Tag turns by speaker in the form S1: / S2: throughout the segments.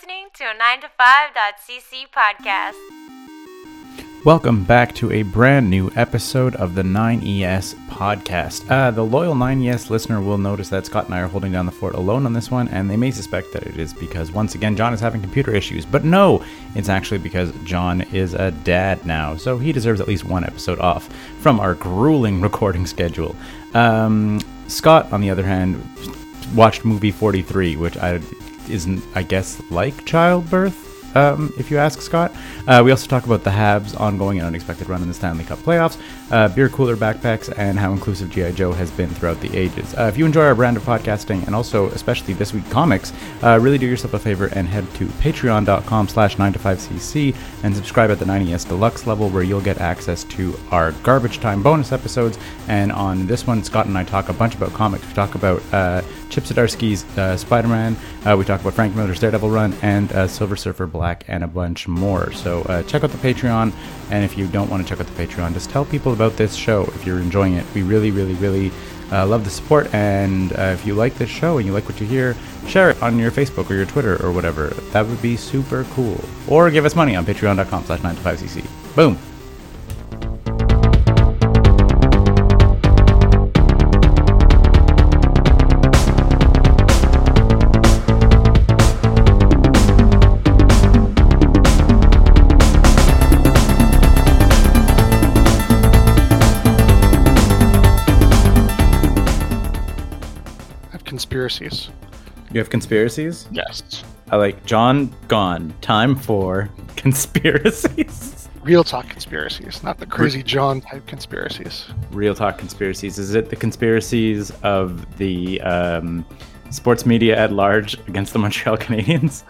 S1: listening to a 9to5.cc podcast.
S2: Welcome back to a brand new episode of the 9ES podcast. Uh, the loyal 9ES listener will notice that Scott and I are holding down the fort alone on this one, and they may suspect that it is because, once again, John is having computer issues. But no, it's actually because John is a dad now, so he deserves at least one episode off from our grueling recording schedule. Um, Scott, on the other hand, watched movie 43, which I isn't, I guess, like childbirth um, if you ask Scott. Uh, we also talk about the Habs' ongoing and unexpected run in the Stanley Cup playoffs, uh, beer cooler backpacks, and how inclusive G.I. Joe has been throughout the ages. Uh, if you enjoy our brand of podcasting and also especially this week comics, uh, really do yourself a favor and head to patreon.com slash 9to5cc and subscribe at the 90s Deluxe level where you'll get access to our garbage time bonus episodes. And on this one, Scott and I talk a bunch about comics. We talk about uh, Chip Zdarsky's uh, Spider-Man. Uh, we talk about Frank Miller's Daredevil run and uh, Silver Surfer Black and a bunch more. So uh, check out the Patreon. And if you don't want to check out the Patreon, just tell people about this show if you're enjoying it. We really, really, really uh, love the support. And uh, if you like this show and you like what you hear, share it on your Facebook or your Twitter or whatever. That would be super cool. Or give us money on patreon.com slash 9to5cc. Boom.
S3: Conspiracies.
S2: You have conspiracies?
S3: Yes.
S2: I like John Gone. Time for conspiracies.
S3: Real talk conspiracies, not the crazy John type conspiracies.
S2: Real talk conspiracies. Is it the conspiracies of the um, sports media at large against the Montreal Canadiens?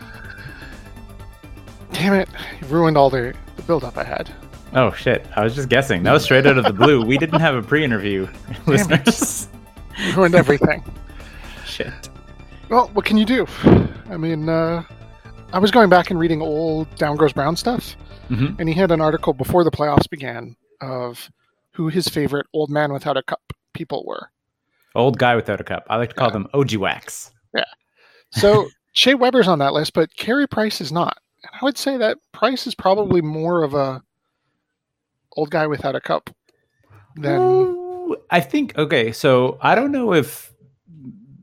S3: Damn it, you ruined all the, the build up I had.
S2: Oh shit! I was just guessing. That was straight out of the blue. We didn't have a pre-interview, listeners.
S3: You ruined everything.
S2: shit.
S3: well, what can you do? I mean, uh, I was going back and reading old Down Goes Brown stuff,
S2: Mhm.
S3: and he had an article before the playoffs began of who his favorite old man without a cup people were.
S2: Old guy without a cup. I like to call
S3: Yeah.
S2: them OG wax. Yeah.
S3: So Shea Weber's on that list, but Carey Price is not. And I would say that Price is probably more of a old guy without a cup than
S2: Ooh, I think okay. So I don't know if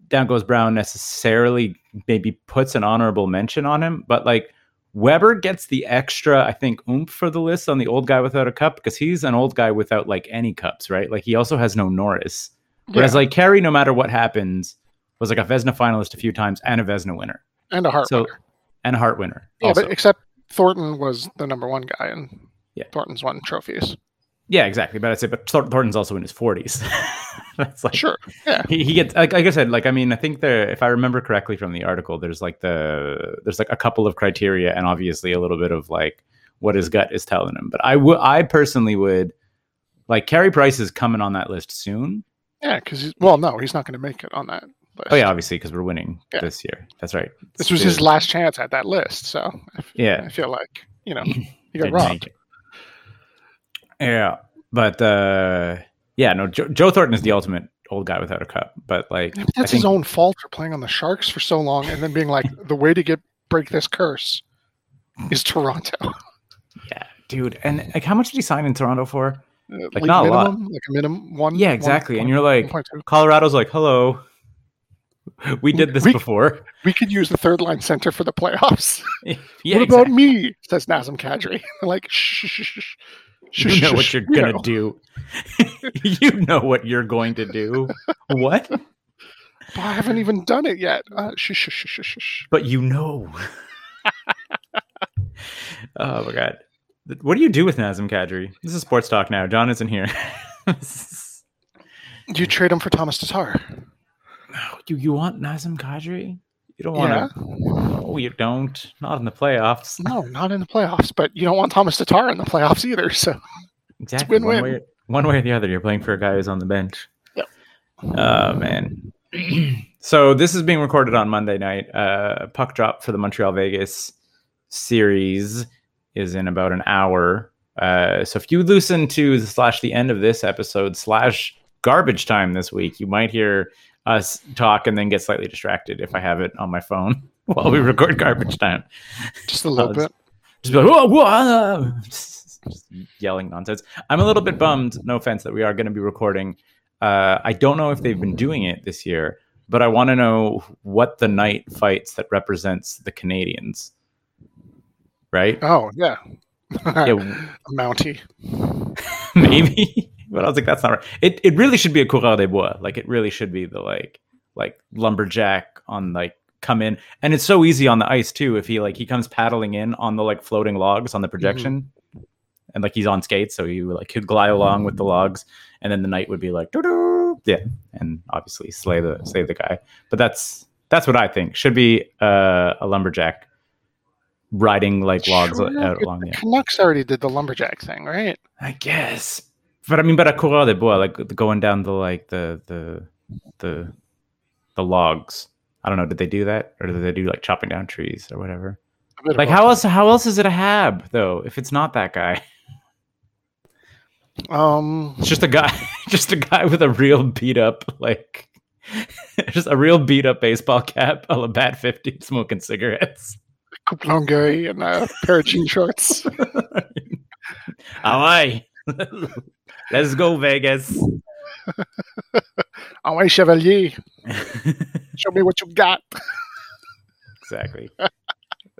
S2: Down Goes Brown necessarily maybe puts an honorable mention on him, but like Weber gets the extra, I think, oomph for the list on the old guy without a cup because he's an old guy without like any cups, right? Like he also has no Norris. Whereas
S3: Yeah,
S2: like Carey, no matter what happens, was like a Vezina finalist a few times and a Vezina winner
S3: and a Hart
S2: so-
S3: winner.
S2: and a Hart winner.
S3: Yeah,
S2: also.
S3: but except Thornton was the number one guy, and
S2: Yeah.
S3: Thornton's won trophies.
S2: Yeah, exactly. But I'd say, but Thornton's also in his forties. That's like
S3: Sure, yeah,
S2: he, he gets like, like I said, like I mean, I think there, if I remember correctly from the article, there's like the there's like a couple of criteria, and obviously a little bit of like what his gut is telling him. But I would, I personally would like Carey Price is coming on that list soon.
S3: yeah. Because well, no, he's not going to make it on that list.
S2: Oh yeah, obviously because we're winning
S3: Yeah.
S2: this year. That's right.
S3: this was his last chance at that list. So I f-
S2: Yeah.
S3: I feel like you know he got robbed.
S2: Yeah, but uh yeah, no, Joe, Joe Thornton is the ultimate old guy without a cup. But like,
S3: Yeah, but that's
S2: think-
S3: his own fault for playing on the Sharks for so long, and then being like, the way to get break this curse is Toronto.
S2: yeah, dude. And like, how much did he sign in Toronto for?
S3: like
S2: not a lot.
S3: like a minimum one.
S2: Yeah,
S3: one
S2: exactly. and you're like,
S3: 1.2.
S2: Colorado's like, hello. We did this
S3: We-
S2: before.
S3: we could use the third line center for the playoffs.
S2: yeah,
S3: what about me? Says Nazem Kadri. like, shh, shh, shh, shh,
S2: You know what you're gonna do. you know what you're going to do. What?
S3: But I haven't even done it yet. Uh, shh, shh, shh.
S2: But you know. oh my god. What do you do with Nazem Kadri? This is sports talk now. John isn't here.
S3: You trade him for Thomas Tatar.
S2: you you want Nazem Kadri? You don't want
S3: Yeah.
S2: to. No, you don't. Not in the playoffs.
S3: No, not in the playoffs. But you don't want Thomas Tatar in the playoffs either. So
S2: Exactly. One
S3: win-win.
S2: way, one way or the other, you're playing for a guy who's on the bench.
S3: Yep.
S2: Oh man. so this is being recorded on Monday night. Uh, puck drop for the Montreal Vegas series is in about an hour. Uh, so if you listen to slash the end of this episode slash garbage time this week, you might hear us talk and then get slightly distracted if I have it on my phone. while we record garbage time.
S3: Just a little
S2: Uh,
S3: bit.
S2: Just be like, whoa, whoa, ah," just, just yelling nonsense. I'm a little bit bummed. No offense that we are going to be recording. Uh, I don't know if they've been doing it this year, but I want to know what the night fights that represents the Canadiens. Right?
S3: Oh yeah.
S2: Yeah,
S3: a Mountie.
S2: maybe. But I was like, that's not right. It it really should be a coureur des bois. Like it really should be the like like lumberjack on like come in, and it's so easy on the ice too. If he like he comes paddling in on the like floating logs on the projection, and like he's on skates, so he like could glide along with the logs, and then the knight would be like, doo-doo, yeah, and obviously slay the slay the guy. But that's that's what I think should be uh, a lumberjack riding like logs
S3: Sure,
S2: out along
S3: the
S2: the
S3: Canucks already did the lumberjack thing, right?
S2: I guess. But I mean, but a coureur des bois, like going down the like the the the the logs. I don't know. Did they do that, or did they do like chopping down trees or whatever?
S3: A bit of
S2: Like how else? How else is it a hab though? If it's not that guy,
S3: Um,
S2: it's just a guy, just a guy with a real beat up like. Just a real beat up baseball cap, a la bat fifty, smoking cigarettes.
S3: Coupe and a pair of jean shorts.
S2: Hawaii, let's go Vegas.
S3: Oh, my Chevalier, show me what you got.
S2: exactly.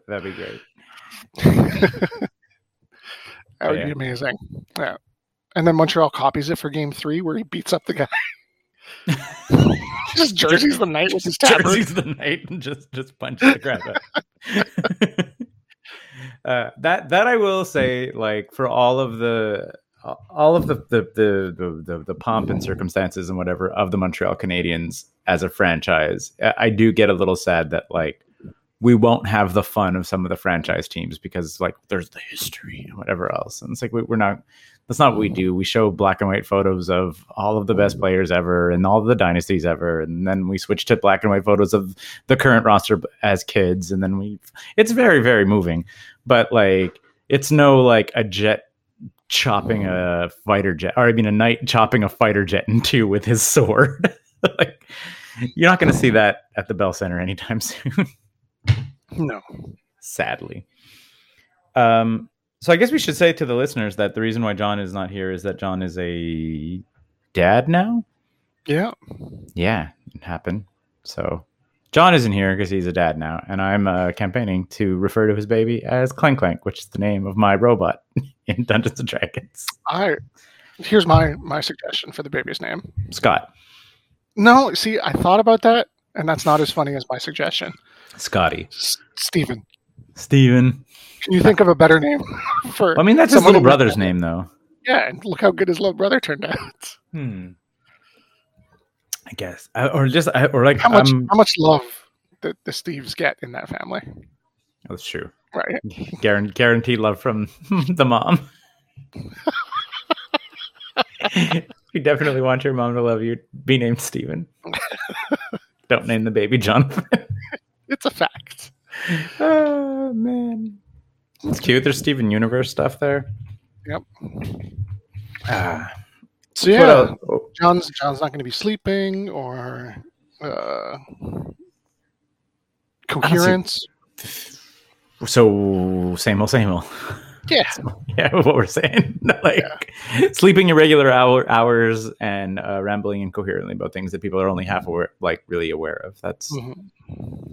S2: That'd be great.
S3: That would
S2: Yeah.
S3: be amazing. Yeah. And then Montreal copies it for game three where he beats up the guy. Just jerseys the knight with his
S2: jerseys the knight and just just punches the crap out. uh, that that I will say, like for all of the all of the the, the the the pomp and circumstances and whatever of the Montreal Canadiens as a franchise, I do get a little sad that like we won't have the fun of some of the franchise teams because like there's the history and whatever else, and it's like we, we're not. That's not what we do. We show black and white photos of all of the best players ever and all of the dynasties ever, and then we switch to black and white photos of the current roster as kids, and then we. It's very very moving, but like it's no like a jet chopping a fighter jet, or I mean a knight chopping a fighter jet in two with his sword. like you're not going to see that at the Bell Center anytime soon
S3: No.
S2: sadly. Um, so I guess we should say to the listeners that the reason why John is not here is that John is a dad now.
S3: Yeah.
S2: Yeah, it happened. So John isn't here because he's a dad now, and I'm uh, campaigning to refer to his baby as Clank Clank, which is the name of my robot in Dungeons and Dragons.
S3: I here's my my suggestion for the baby's name.
S2: Scott,
S3: No, see, I thought about that, and that's not as funny as my suggestion.
S2: Scotty,
S3: S- Steven.
S2: Steven.
S3: Can you think of a better name for
S2: I mean, that's his little brother's name, though.
S3: Yeah, and look how good his little brother turned out.
S2: Hmm. I guess, I, or just, I, or like,
S3: How much
S2: um,
S3: how much love the, the Steves get in that family.
S2: that's true.
S3: Right.
S2: Guaran- guaranteed love from the mom. you definitely want your mom to love you. Be named Steven. Don't name the baby Jonathan.
S3: It's a fact.
S2: oh man. It's cute. There's Steven Universe stuff there.
S3: Yep.
S2: Ah.
S3: So yeah?
S2: Oh,
S3: John's John's not going to be sleeping or uh, coherence.
S2: So same old, same old.
S3: Yeah,
S2: yeah, what we're saying. like sleeping irregular hour, hours and uh, rambling incoherently about things that people are only half aware, like really aware of. That's
S3: Mhm.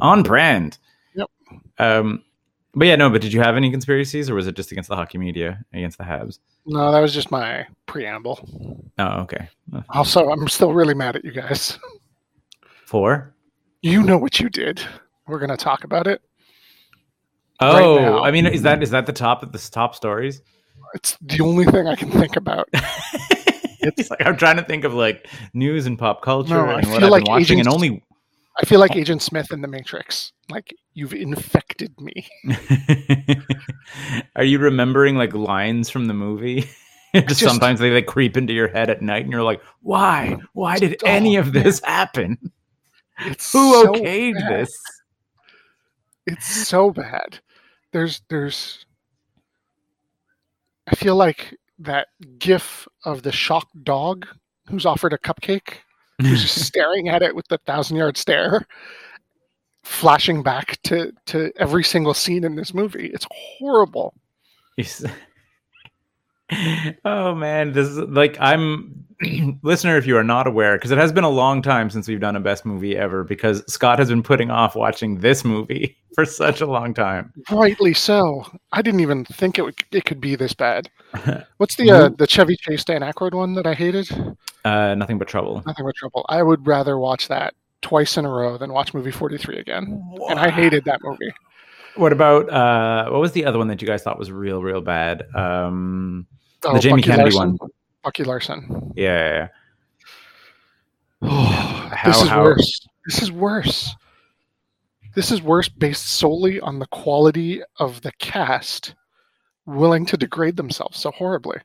S2: on brand.
S3: Yep.
S2: Um, but yeah, no. But did you have any conspiracies, or was it just against the hockey media, against the Habs?
S3: no, that was just my preamble.
S2: Oh, okay.
S3: Also, I'm still really mad at you guys.
S2: Four.
S3: You know what you did. We're going to talk about it.
S2: Oh,
S3: now.
S2: I mean, is that is that the top of the top stories?
S3: It's the only thing I can think about.
S2: it's like I'm trying to think of like news and pop culture
S3: No,
S2: and what I've
S3: like
S2: been watching, and only
S3: I feel like Agent Smith in The Matrix. Like you've infected me.
S2: Are you remembering like lines from the movie? Just, sometimes they like creep into your head at night, and you're like, "Why? Why did
S3: Oh,
S2: any of this happen?
S3: It's
S2: Who
S3: so
S2: okayed
S3: bad.
S2: this?"
S3: It's so bad. There's there's I feel like that gif of the shocked dog who's offered a cupcake, who's just staring at it with the thousand yard stare. flashing back to to every single scene in this movie. It's horrible.
S2: He's- oh man, this is like I'm listener. If you are not aware, because it has been a long time since we've done a best movie ever, because Scott has been putting off watching this movie for such a long time.
S3: Rightly so. I didn't even think it would, it could be this bad. What's the uh, the Chevy Chase Dan Aykroyd one that I hated?
S2: Uh, nothing but trouble.
S3: Nothing but trouble. I would rather watch that twice in a row than watch movie 43 again. And I hated that movie.
S2: What about uh, what was the other one that you guys thought was real, real bad? Um,
S3: Oh,
S2: The Jamie
S3: Bucky
S2: Kennedy
S3: Larson.
S2: one.
S3: Bucky Larson.
S2: yeah, yeah, yeah.
S3: this is
S2: how-
S3: worse. This is worse. This is worse based solely on the quality of the cast willing to degrade themselves so horribly.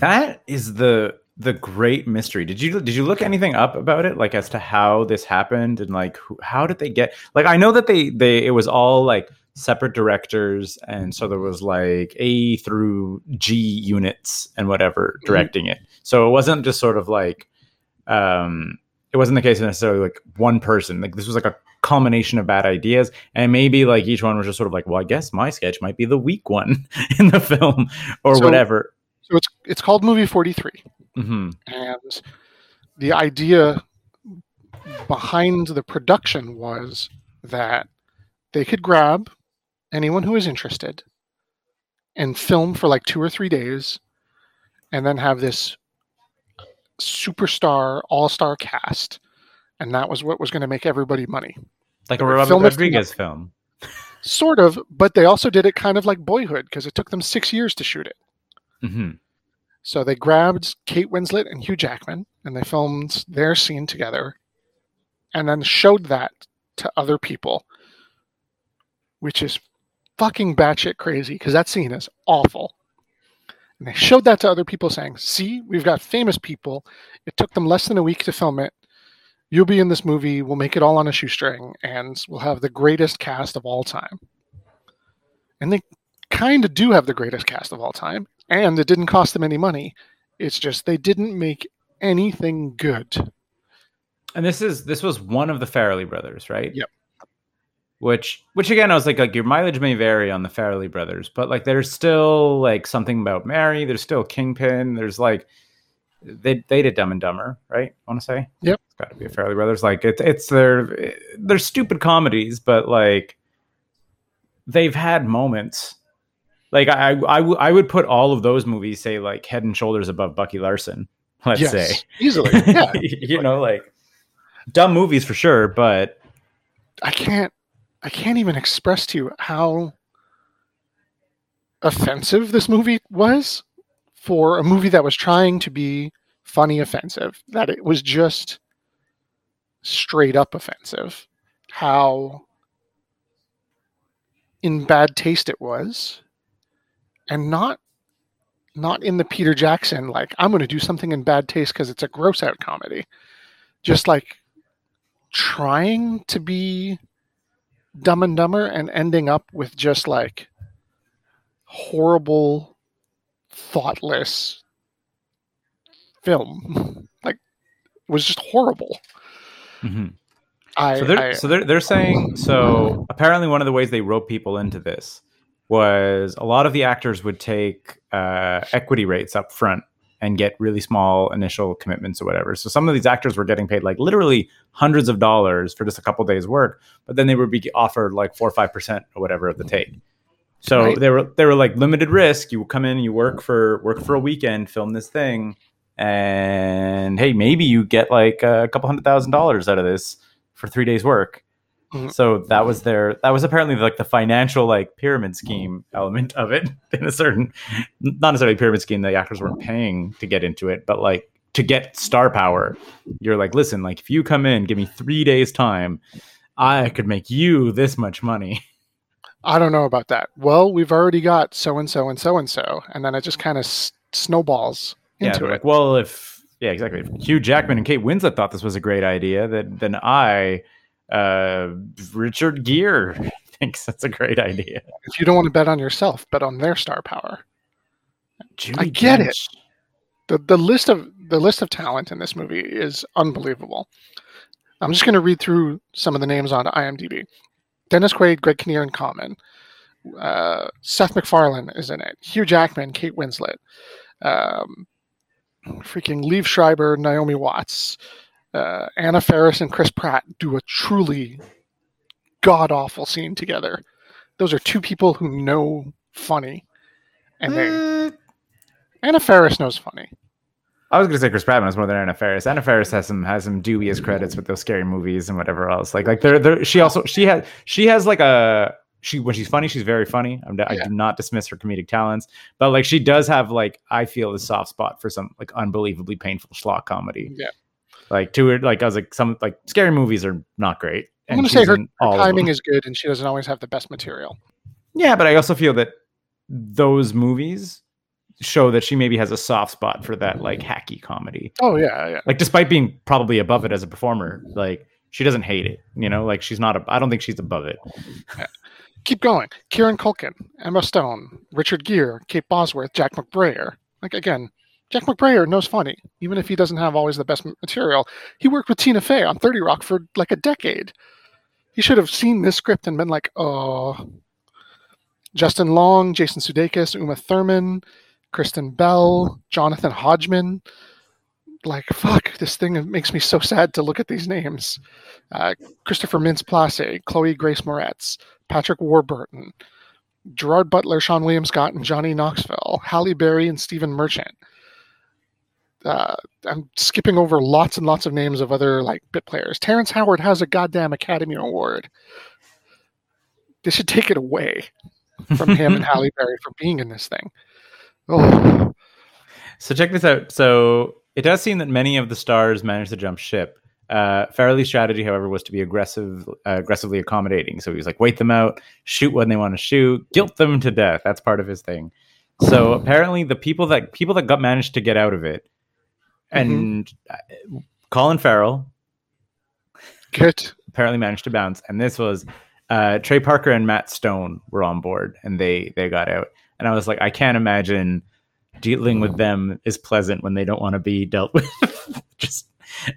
S2: That is the the great mystery. Did you did you look anything up about it, like as to how this happened and like who, how did they get? Like I know that they they it was all like separate directors, and so there was like A through G units and whatever
S3: Mhm.
S2: directing it. So it wasn't just sort of like um it wasn't the case necessarily like one person. Like this was like a combination of bad ideas, and maybe like each one was just sort of like, well, I guess my sketch might be the weak one in the film or
S3: So-
S2: whatever.
S3: So it's it's called movie 43
S2: hmm
S3: and the idea behind the production was that they could grab anyone who is interested and film for like two or three days and then have this superstar all-star cast. And that was what was going to make everybody money.
S2: Like
S3: They
S2: a Robert
S3: film
S2: Rodriguez film.
S3: sort of but they also did it kind of like boyhood because it took them six years to shoot it.
S2: Hmm
S3: So they grabbed Kate Winslet and Hugh Jackman and they filmed their scene together and then showed that to other people, which is fucking batshit crazy because that scene is awful. And they showed that to other people saying, See, we've got famous people. It took them less than a week to film it. You'll be in this movie. We'll make it all on a shoestring and we'll have the greatest cast of all time. And they kind of do have the greatest cast of all time and it didn't cost them any money. It's just they didn't make anything good.
S2: And this is this was one of the Farrelly brothers, right?
S3: Yep.
S2: Which which again I was like like your mileage may vary on the Farrelly brothers, but like there's still like something about Mary, there's still Kingpin, there's like they they did Dumb and Dumber, right? I want to say.
S3: Yep.
S2: It's got to be a Farrelly brothers. Like it's it's their they're stupid comedies, but like they've had moments. Like I I, w- I would put all of those movies say like head and shoulders above Bucky Larson. Let's
S3: yes,
S2: say.
S3: easily. Yeah,
S2: you know, like dumb movies for sure, but
S3: I can't. I can't even express to you how offensive this movie was for a movie that was trying to be funny offensive. That it was just straight up offensive. How in bad taste it was, and not not in the Peter Jackson like I'm going to do something in bad taste because it's a gross out comedy. Just like trying to be dumb and dumber and ending up with just like horrible thoughtless film. Like it was just horrible. I,
S2: so they're
S3: I
S2: so they're they're saying so apparently one of the ways they rope people into this was a lot of the actors would take uh, equity rates up front and get really small initial commitments or whatever. So some of these actors were getting paid like literally hundreds of dollars for just a couple days work, but then they would be offered like four or five percent or whatever of the take. So
S3: Right.
S2: they were they were like limited risk. You come in, you work for work for a weekend, film this thing, and hey, maybe you get like a couple hundred thousand dollars out of this for three days work.
S3: Mhm.
S2: So that was their that was apparently like the financial like pyramid scheme element of it in a certain not necessarily pyramid scheme the actors weren't paying to get into it but like to get star power you're like listen like if you come in give me three days time i could make you this much money.
S3: I don't know about that. Well we've already got so and so and so and so and then it just kind of s- snowballs into
S2: they're
S3: it.
S2: like well if yeah exactly. If hugh jackman and kate winslet thought this was a great idea then then i uh richard gere thinks that's a great idea
S3: if you don't want to bet on yourself bet on their star power
S2: Judi
S3: I get it. The the list of the list of talent in this movie is unbelievable. I'm just going to read through some of the names on IMDb. Dennis Quaid, Greg Kinnear, and Common. Uh, Seth MacFarlane is in it. Hugh Jackman, Kate Winslet. Um, freaking Liev Schreiber, Naomi Watts. Uh, Anna Faris and Chris Pratt do a truly god awful scene together. Those are two people who know funny, and they.
S2: Uh,
S3: Anna Faris knows funny.
S2: I was gonna say Chris Pratt knows more than Anna Faris. Anna Faris has some has some dubious credits with those scary movies and whatever else. Like like they're, they're she also she has she has like a she when she's funny she's very funny. I'm, I do not dismiss her comedic talents, but like she does have like I feel a soft spot for some like unbelievably painful schlock comedy.
S3: Yeah.
S2: Like to her like I was like some like scary movies are not great.
S3: I'm to say her, her timing is good, and she doesn't always have the best material.
S2: Yeah, but I also feel that those movies show that she maybe has a soft spot for that like hacky comedy.
S3: Oh yeah, yeah.
S2: Like despite being probably above it as a performer, like she doesn't hate it. You know, like she's not. A, I don't think she's above it.
S3: Keep going. Kieran Culkin, Emma Stone, Richard Gere, Kate Bosworth, Jack McBrayer. Like again, Jack McBrayer knows funny, even if he doesn't have always the best material. He worked with Tina Fey on 30 Rock for like a decade. He should have seen this script and been like, oh. Justin Long, Jason Sudeikis, Uma Thurman, Kristen Bell, Jonathan Hodgman. Like, fuck, this thing makes me so sad to look at these names. Uh, Christopher Mintz-Plasse, Chloe Grace Moretz, Patrick Warburton, Gerard Butler, Seann William Scott, and Johnny Knoxville, Halle Berry, and Stephen Merchant. Uh, I'm skipping over lots and lots of names of other like bit players. Terrence Howard has a goddamn Academy Award. They should take it away from him and Halle Berry for being in this thing. Oh,
S2: So check this out. So it does seem that many of the stars managed to jump ship. Uh, Farrelly's strategy, however, was to be aggressive, uh, aggressively accommodating. So he was like, wait them out, shoot when they want to shoot, guilt them to death. That's part of his thing. So apparently, the people that people that got managed to get out of it, and uh, Colin Farrell
S3: good.
S2: apparently managed to bounce, and this was uh, Trey Parker and Matt Stone were on board, and they they got out. And I was like, I can't imagine dealing with them is pleasant when they don't want to be dealt with. Just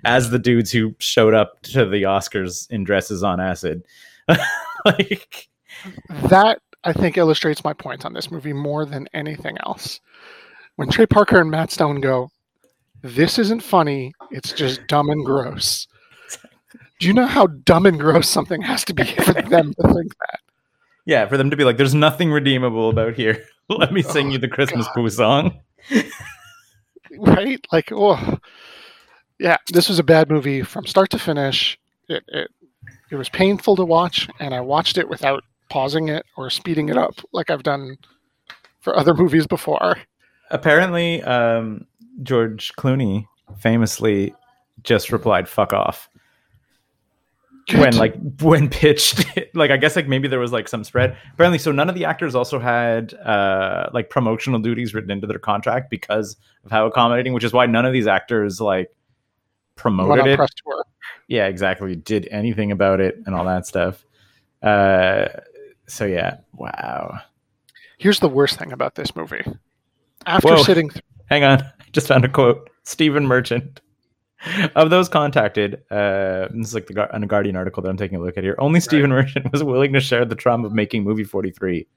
S2: as the dudes who showed up to the Oscars in dresses on acid, like
S3: That I think illustrates my point on this movie more than anything else. When Trey Parker and Matt Stone go, "This isn't funny. It's just dumb and gross." Do you know how dumb and gross something has to be for them to think that?
S2: yeah, for them to be like, there's nothing redeemable about here. Let me sing
S3: Oh,
S2: you the Christmas
S3: God.
S2: Pooh song.
S3: right? Like, oh, yeah, this was a bad movie from start to finish. It, it it was painful to watch, and I watched it without pausing it or speeding it up like I've done for other movies before.
S2: Apparently, um, George Clooney famously just replied "fuck off." when like when pitched like i guess like maybe there was like some spread. Apparently so none of the actors also had uh like promotional duties written into their contract because of how accommodating which is why none of these actors like promoted it. yeah exactly. Did anything about it and all that stuff. Uh so yeah. Wow.
S3: Here's the worst thing about this movie. After
S2: Whoa.
S3: sitting, th-
S2: hang on just found a quote. Stephen merchant. Of those contacted uh this is like the on a guardian article that i'm taking a look at here. Only stephen merchant was willing to share the trauma of making movie 43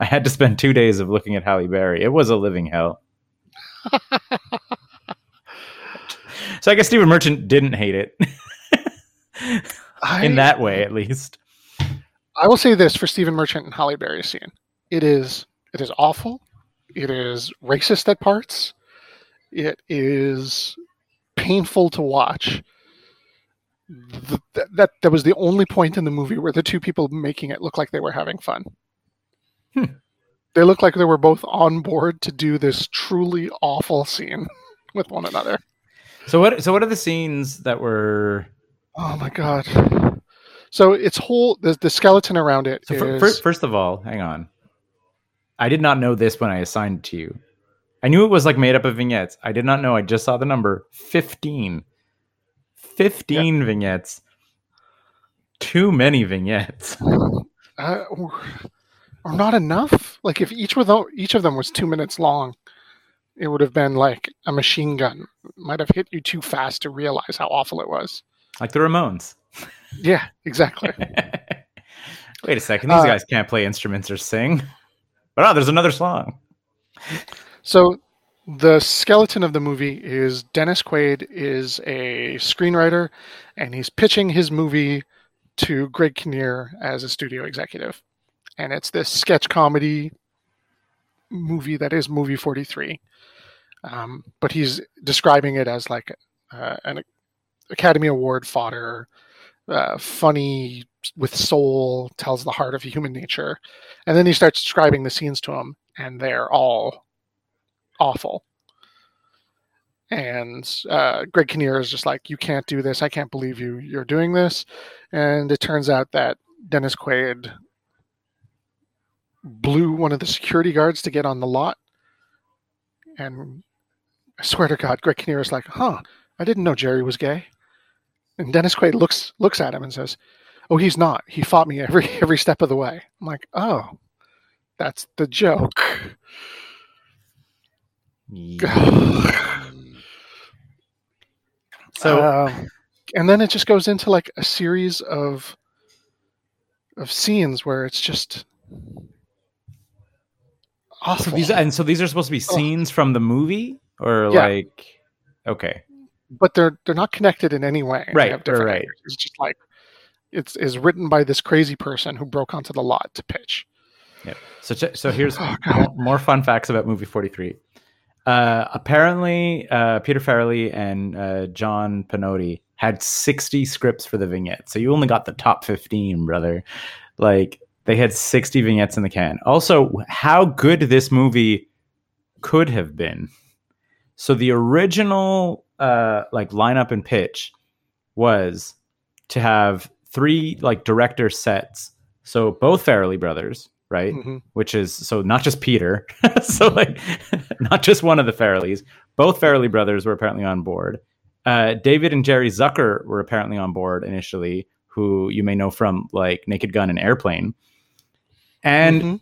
S2: i had to spend two days of looking at halle berry. It was a living hell. So i guess stephen merchant didn't hate it.
S3: I,
S2: in that way at least.
S3: I will say this for Stephen Merchant and Halle Berry's scene: it is it is awful. It is racist at parts. It is painful to watch. Th- that, that that was the only point in the movie where the two people making it looked like they were having fun.
S2: Hmm.
S3: They looked like they were both on board to do this truly awful scene with one another.
S2: so what so what are the scenes that were
S3: Oh my god! So its whole the, the skeleton around it
S2: So
S3: is-
S2: fir- first of all, hang on. I did not know this when I assigned it to you. I knew it was like made up of vignettes. I did not know. I just saw the number 15. 15 vignettes. Too many vignettes.
S3: uh, or, or not enough. Like if each with each of them was two minutes long, it would have been like a machine gun. Might have hit you too fast to realize how awful it was.
S2: Like the Ramones.
S3: Yeah, exactly.
S2: Wait a second, these
S3: Uh,
S2: guys can't play instruments or sing. But oh, there's another song.
S3: So the skeleton of the movie is Dennis Quaid is a screenwriter and he's pitching his movie to Greg Kinnear as a studio executive. And it's this sketch comedy movie that is movie 43. Um, but he's describing it as like uh, an Academy Award fodder, uh, funny with soul, tells the heart of human nature. And then he starts describing the scenes to him, and they're all awful. And uh, Greg Kinnear is just like, "You can't do this. I can't believe you. You're doing this." And it turns out that Dennis Quaid blew one of the security guards to get on the lot. And I swear to God, Greg Kinnear is like, "Huh? I didn't know Jerry was gay." And Dennis Quaid looks looks at him and says, "Oh, he's not. He fought me every every step of the way." I'm like, "Oh, that's the joke."
S2: So
S3: Um, and then it just goes into like a series of of scenes where it's just awful.
S2: So these and so these are supposed to be scenes from the movie, or
S3: Yeah.
S2: like, okay,
S3: but they're they're not connected in any way. They
S2: Right,
S3: have
S2: right.
S3: endings. It's just like it's is written by this crazy person who broke onto the lot to pitch. Yeah.
S2: So ch- so here's
S3: Oh,
S2: more, more fun facts about movie forty three. Uh, apparently, uh, Peter Farrelly and uh, John Penotti had sixty scripts for the vignette, so you only got the top fifteen, brother. Like they had sixty vignettes in the can. Also, how good this movie could have been. So the original uh, like lineup and pitch was to have three like director sets. So both Farrelly brothers, right?
S3: Mhm.
S2: Which is so not just Peter, so like not just one of the Farrellys. Both Farrelly brothers were apparently on board. Uh, David and Jerry Zucker were apparently on board initially, who you may know from like Naked Gun and Airplane. And
S3: Mhm.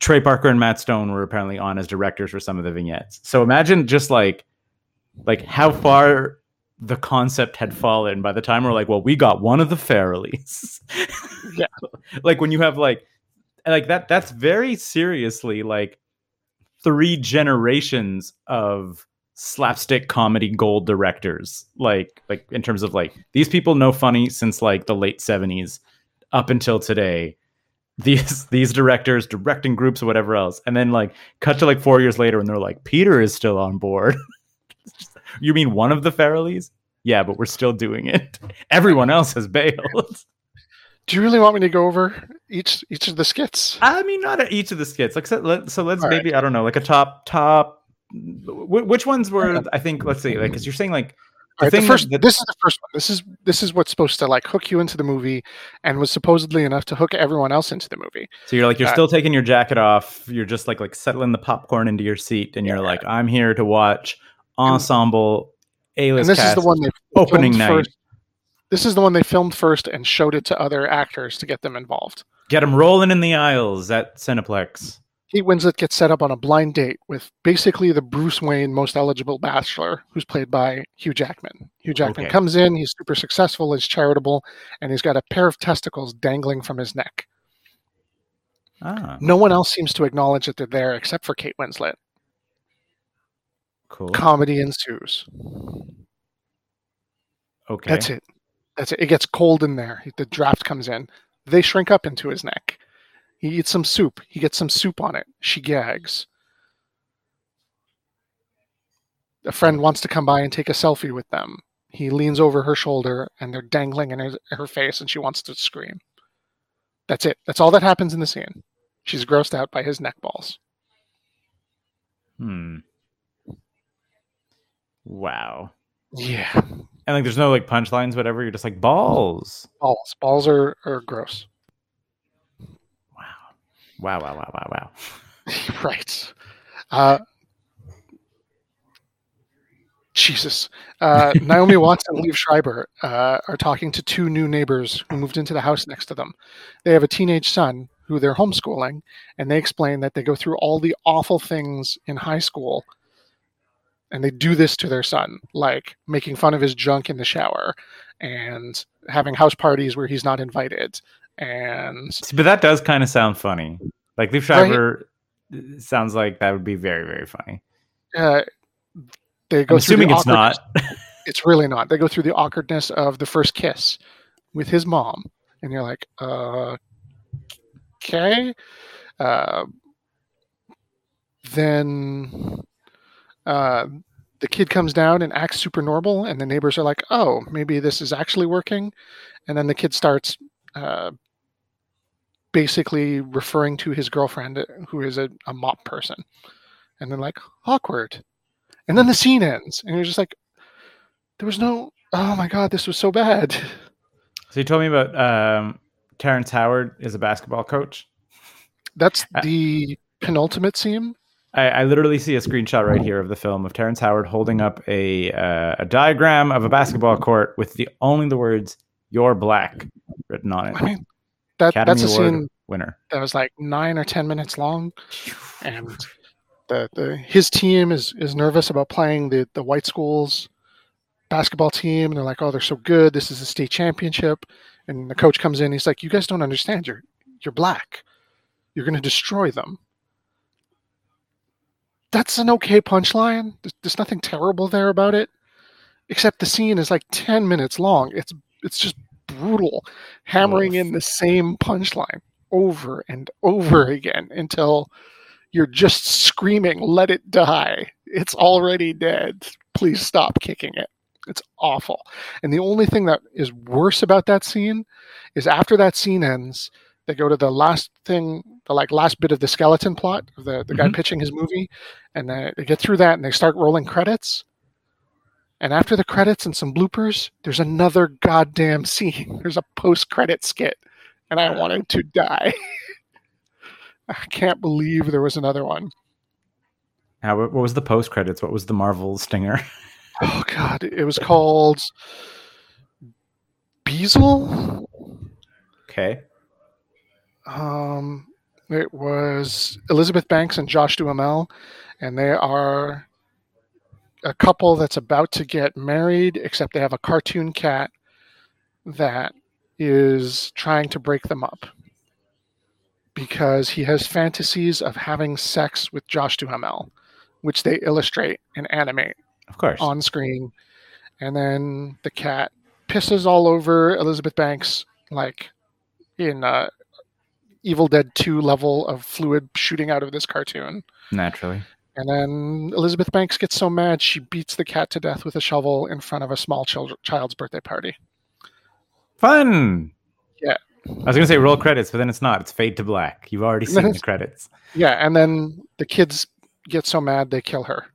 S2: Trey Parker and Matt Stone were apparently on as directors for some of the vignettes. So imagine just like like how far the concept had fallen by the time we're like, well, we got one of the Farrellys.
S3: Yeah.
S2: like when you have like like that that's very seriously like three generations of slapstick comedy gold directors. Like like in terms of like these people know funny since like the late 70s up until today. These these directors directing groups or whatever else. And then like cut to like four years later and they're like peter is still on board. You mean one of the farrellys yeah but we're still doing it. Everyone else has bailed
S3: Do you really want me to go over each each of the skits?
S2: i mean not each of the skits like so, let, so let's
S3: All right.
S2: maybe i don't know like a top top wh- which ones were i think let's see like because you're saying like
S3: All right, the first
S2: that-
S3: this is the first one. This is this is what's supposed to like hook you into the movie and was supposedly enough to hook everyone else into the movie.
S2: So you're like you're
S3: Uh,
S2: still taking your jacket off. You're just like like settling the popcorn into your seat, and you're
S3: Yeah.
S2: like, I'm here to watch ensemble A
S3: And
S2: list
S3: this is the one they
S2: opening night.
S3: first. This is the one they filmed first and showed it to other actors to get them involved.
S2: Get them rolling in the aisles at Cineplex.
S3: Kate Winslet gets set up on a blind date with basically the Bruce Wayne most eligible bachelor, who's played by Hugh Jackman. Hugh Jackman
S2: Okay.
S3: comes in, he's super successful, he's charitable, and he's got a pair of testicles dangling from his neck.
S2: Ah,
S3: No one else seems to acknowledge that they're there except for Kate Winslet.
S2: cool.
S3: Comedy ensues.
S2: Okay,
S3: That's it. That's it. It gets cold in there. The draft comes in. They shrink up into his neck. He eats some soup. He gets some soup on it. She gags. A friend wants to come by and take a selfie with them. He leans over her shoulder and they're dangling in his, her face and she wants to scream. That's it. That's all that happens in the scene. She's grossed out by his neck balls.
S2: Hmm. Wow.
S3: Yeah.
S2: And like, there's no like punchlines, whatever. You're just like balls.
S3: Balls. Balls are, are gross.
S2: Wow. Wow. Wow. Wow. Wow. Wow.
S3: right. Uh, Jesus. Uh, Naomi Watts and Liev Schreiber uh, are talking to two new neighbors who moved into the house next to them. They have a teenage son who they're homeschooling, and they explain that they go through all the awful things in high school And they do this to their son, like making fun of his junk in the shower and having house parties where he's not invited. And
S2: but that does kind of sound funny. Like Liev
S3: Right.
S2: Schreiber sounds like that would be very, very funny.
S3: uh, they go
S2: I'm assuming it's not.
S3: It's really not. They go through the awkwardness of the first kiss with his mom, and you're like, uh, okay. Uh, then uh, the kid comes down and acts super normal, and the neighbors are like, oh, maybe this is actually working. And then the kid starts uh, basically referring to his girlfriend, who is a, a mop person. And then, like, awkward. And then the scene ends, and you're just like, there was no, oh my God, this was so bad.
S2: So you told me about um, Terrence Howard is a basketball coach.
S3: That's
S2: Uh,
S3: the penultimate scene.
S2: I, I literally see a screenshot right here of the film of Terrence Howard holding up a uh, a diagram of a basketball court with the only the words "You're black" written on it.
S3: I mean, that
S2: Academy
S3: that's a
S2: Award
S3: scene
S2: winner.
S3: that was like nine or ten minutes long, and the, the his team is is nervous about playing the the white schools basketball team, and they're like, oh, they're so good. This is a state championship, and the coach comes in. He's like, you guys don't understand. You're you're black. You're going to destroy them. That's an okay punchline. There's, there's nothing terrible there about it, except the scene is like ten minutes long. It's it's just brutal, hammering in the same punchline over and over again until you're just screaming, "Let it die! It's already dead! Please stop kicking it!" It's awful. And the only thing that is worse about that scene is after that scene ends, they go to the last thing, the like last bit of the skeleton plot of the, the guy
S2: Mhm.
S3: pitching his movie, and they, they get through that and they start rolling credits. And after the credits and some bloopers, there's another goddamn scene. There's a post-credit skit, and I wanted to die. I can't believe there was another one.
S2: How, what was the post credits? What was the Marvel stinger?
S3: Oh god, it was called Beezel.
S2: Okay.
S3: Um, it was Elizabeth Banks and Josh Duhamel, and they are a couple that's about to get married, except they have a cartoon cat that is trying to break them up because he has fantasies of having sex with Josh Duhamel, which they illustrate and animate
S2: Of course.
S3: on screen, and then the cat pisses all over Elizabeth Banks, like in uh, Evil Dead 2 level of fluid shooting out of this cartoon.
S2: Naturally.
S3: And then Elizabeth Banks gets so mad she beats the cat to death with a shovel in front of a small chil- child's birthday party.
S2: Fun.
S3: Yeah.
S2: I was gonna say roll credits, but then it's not. It's fade to black. You've already seen the credits.
S3: Yeah, and then the kids get so mad they kill her.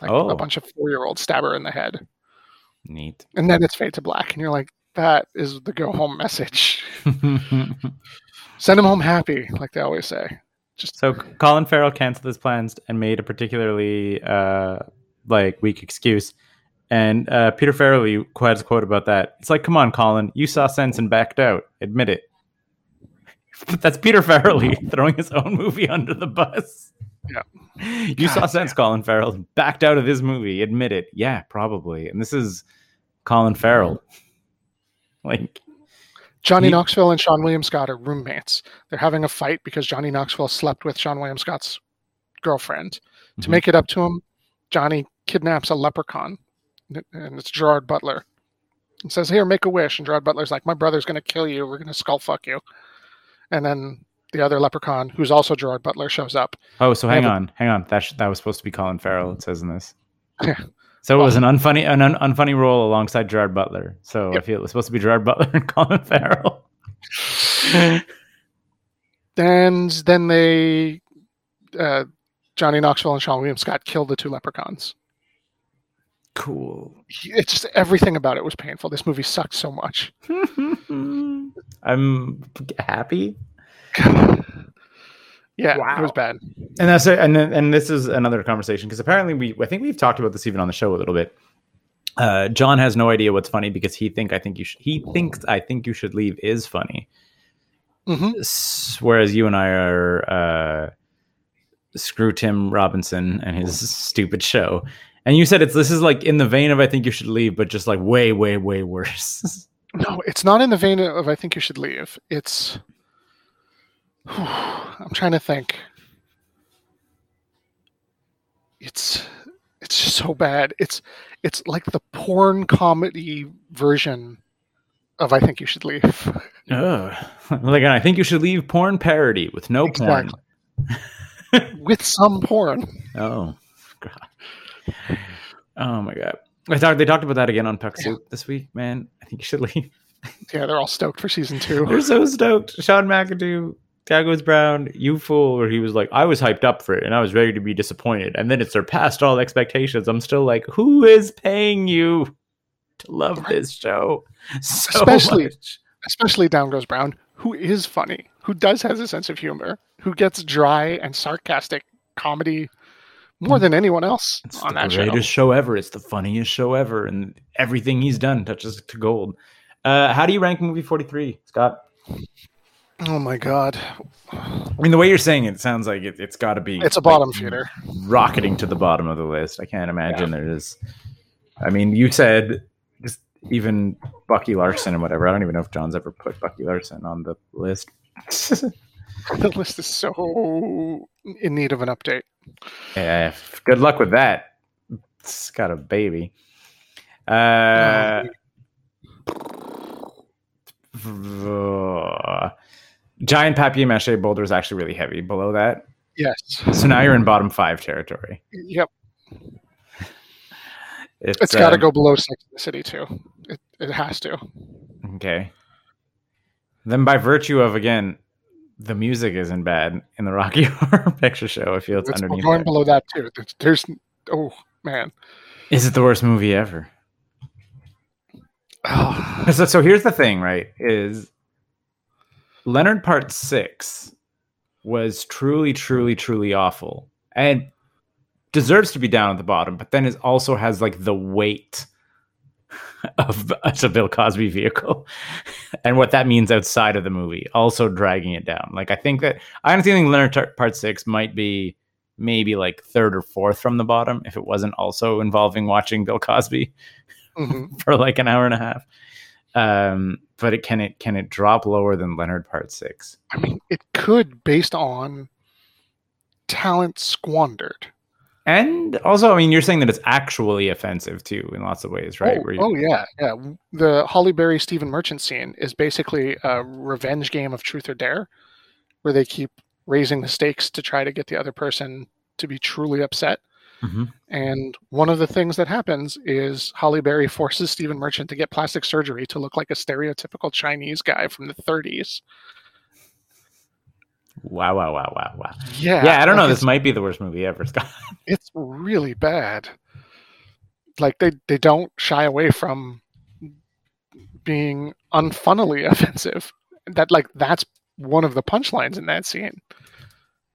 S3: Like
S2: Oh.
S3: a bunch of four year olds stab her in the head.
S2: Neat.
S3: And then it's fade to black. And you're like, that is the go home message. Send them home happy, like they always say.
S2: so Colin Farrell canceled his plans and made a particularly uh, like weak excuse. And uh, Peter Farrelly has a quote about that. It's like, come on, Colin, you saw sense and backed out. Admit it. That's Peter Farrelly throwing his own movie under the bus.
S3: Yeah.
S2: You saw
S3: God
S2: sense, Colin Farrell. Backed out of his movie. Admit it. Yeah, probably. And this is Colin Farrell. Like,
S3: Johnny
S2: He-
S3: Knoxville and Seann William Scott are roommates. They're having a fight because Johnny Knoxville slept with Seann William Scott's girlfriend. To
S2: Mhm.
S3: make it up to him, Johnny kidnaps a leprechaun, and it's Gerard Butler. And says, "Here, make a wish." And Gerard Butler's like, "My brother's going to kill you. We're going to skull fuck you." And then the other leprechaun, who's also Gerard Butler, shows up.
S2: Oh, so hang on, hang on. That sh- that was supposed to be Colin Farrell. It says in this.
S3: Yeah.
S2: So it was an unfunny, an un- unfunny role alongside Gerard Butler. So I feel it was supposed to be Gerard Butler and Colin Farrell.
S3: And then they, uh, Johnny Knoxville and Seann William Scott killed the two leprechauns.
S2: Cool.
S3: It's just everything about it was painful. This movie sucked so much.
S2: I'm happy,
S3: Yeah, it was bad.
S2: and that's it. And then- and this is another conversation because apparently we, I think we've talked about this even on the show a little bit. Uh, John has no idea what's funny because he think I think you sh- he thinks I think you should leave is funny.
S3: hmm
S2: S- whereas you and I are uh, screw Tim Robinson and his stupid show, And you said it's this is like in the vein of I think you should leave, but just like way, way, way worse.
S3: No, it's not in the vein of I think you should leave. It's I'm trying to think. It's it's just so bad. It's it's like the porn comedy version of I think you should leave.
S2: Ugh. like I think you should leave porn parody with no
S3: Exactly.
S2: porn.
S3: With some porn.
S2: Oh, God. Oh my god. I thought they talked about that again on Puck Soup this week. Man, I think you should leave.
S3: Yeah, they're all stoked for season two.
S2: They're so stoked. Sean McIndoe, Tagos Brown, you fool, where he was like, I was hyped up for it and I was ready to be disappointed. And then it surpassed all expectations. I'm still like, who is paying you to love this show? So
S3: Especially-
S2: much?
S3: Especially Down Goes Brown, who is funny, who does has a sense of humor, who gets dry and sarcastic comedy more than anyone else
S2: It's
S3: on
S2: the
S3: that show.
S2: greatest show. ever. It's the funniest show ever. And everything he's done touches to gold. Uh, how do you rank movie 43, Scott?
S3: Oh my god.
S2: I mean, the way you're saying it, it sounds like it, it's got to be.
S3: It's a
S2: like,
S3: bottom feeder.
S2: rocketing to the bottom of the list. I can't imagine there is. I mean, you said just even Bucky Larson and whatever. I don't even know if John's ever put Bucky Larson on the list.
S3: The list is so in need of an update.
S2: yeah, good luck with that. It's got a baby. Uh, giant papier mache boulder is actually really heavy. Below that,
S3: Yes.
S2: so now you're in bottom five territory.
S3: Yep.
S2: It's,
S3: It's got to
S2: um,
S3: go below Sex and the City too. It, it has to.
S2: Okay. Then, by virtue of again, the music isn't bad in the Rocky Horror Picture Show. I feel it's,
S3: It's
S2: underneath.
S3: going below that too. There's, there's oh man.
S2: Is it the worst movie ever?
S3: Oh,
S2: So, so here's the thing, right? Is Leonard Part Six was truly, truly, truly awful, and deserves to be down at the bottom. But then it also has like the weight of a Bill Cosby vehicle, and what that means outside of the movie, also dragging it down. Like I think that I honestly think Leonard Part Six might be maybe like third or fourth from the bottom if it wasn't also involving watching Bill Cosby
S3: mhm.
S2: for like an hour and a half. Um, but it can it can it drop lower than Leonard Part Six?
S3: I mean, it could based on talent squandered.
S2: And also, I mean, you're saying that it's actually offensive too in lots of ways, right?
S3: Oh, oh yeah, yeah. The Halle Berry Stephen Merchant scene is basically a revenge game of truth or dare, where they keep raising the stakes to try to get the other person to be truly upset.
S2: Mhm.
S3: And one of the things that happens is Halle Berry forces Stephen Merchant to get plastic surgery to look like a stereotypical Chinese guy from the 30s.
S2: Wow, wow, wow, wow, wow.
S3: Yeah,
S2: Yeah, I don't know. This might be the worst movie ever, Scott.
S3: it's really bad. Like they they don't shy away from being unfunnily offensive. That like that's one of the punchlines in that scene.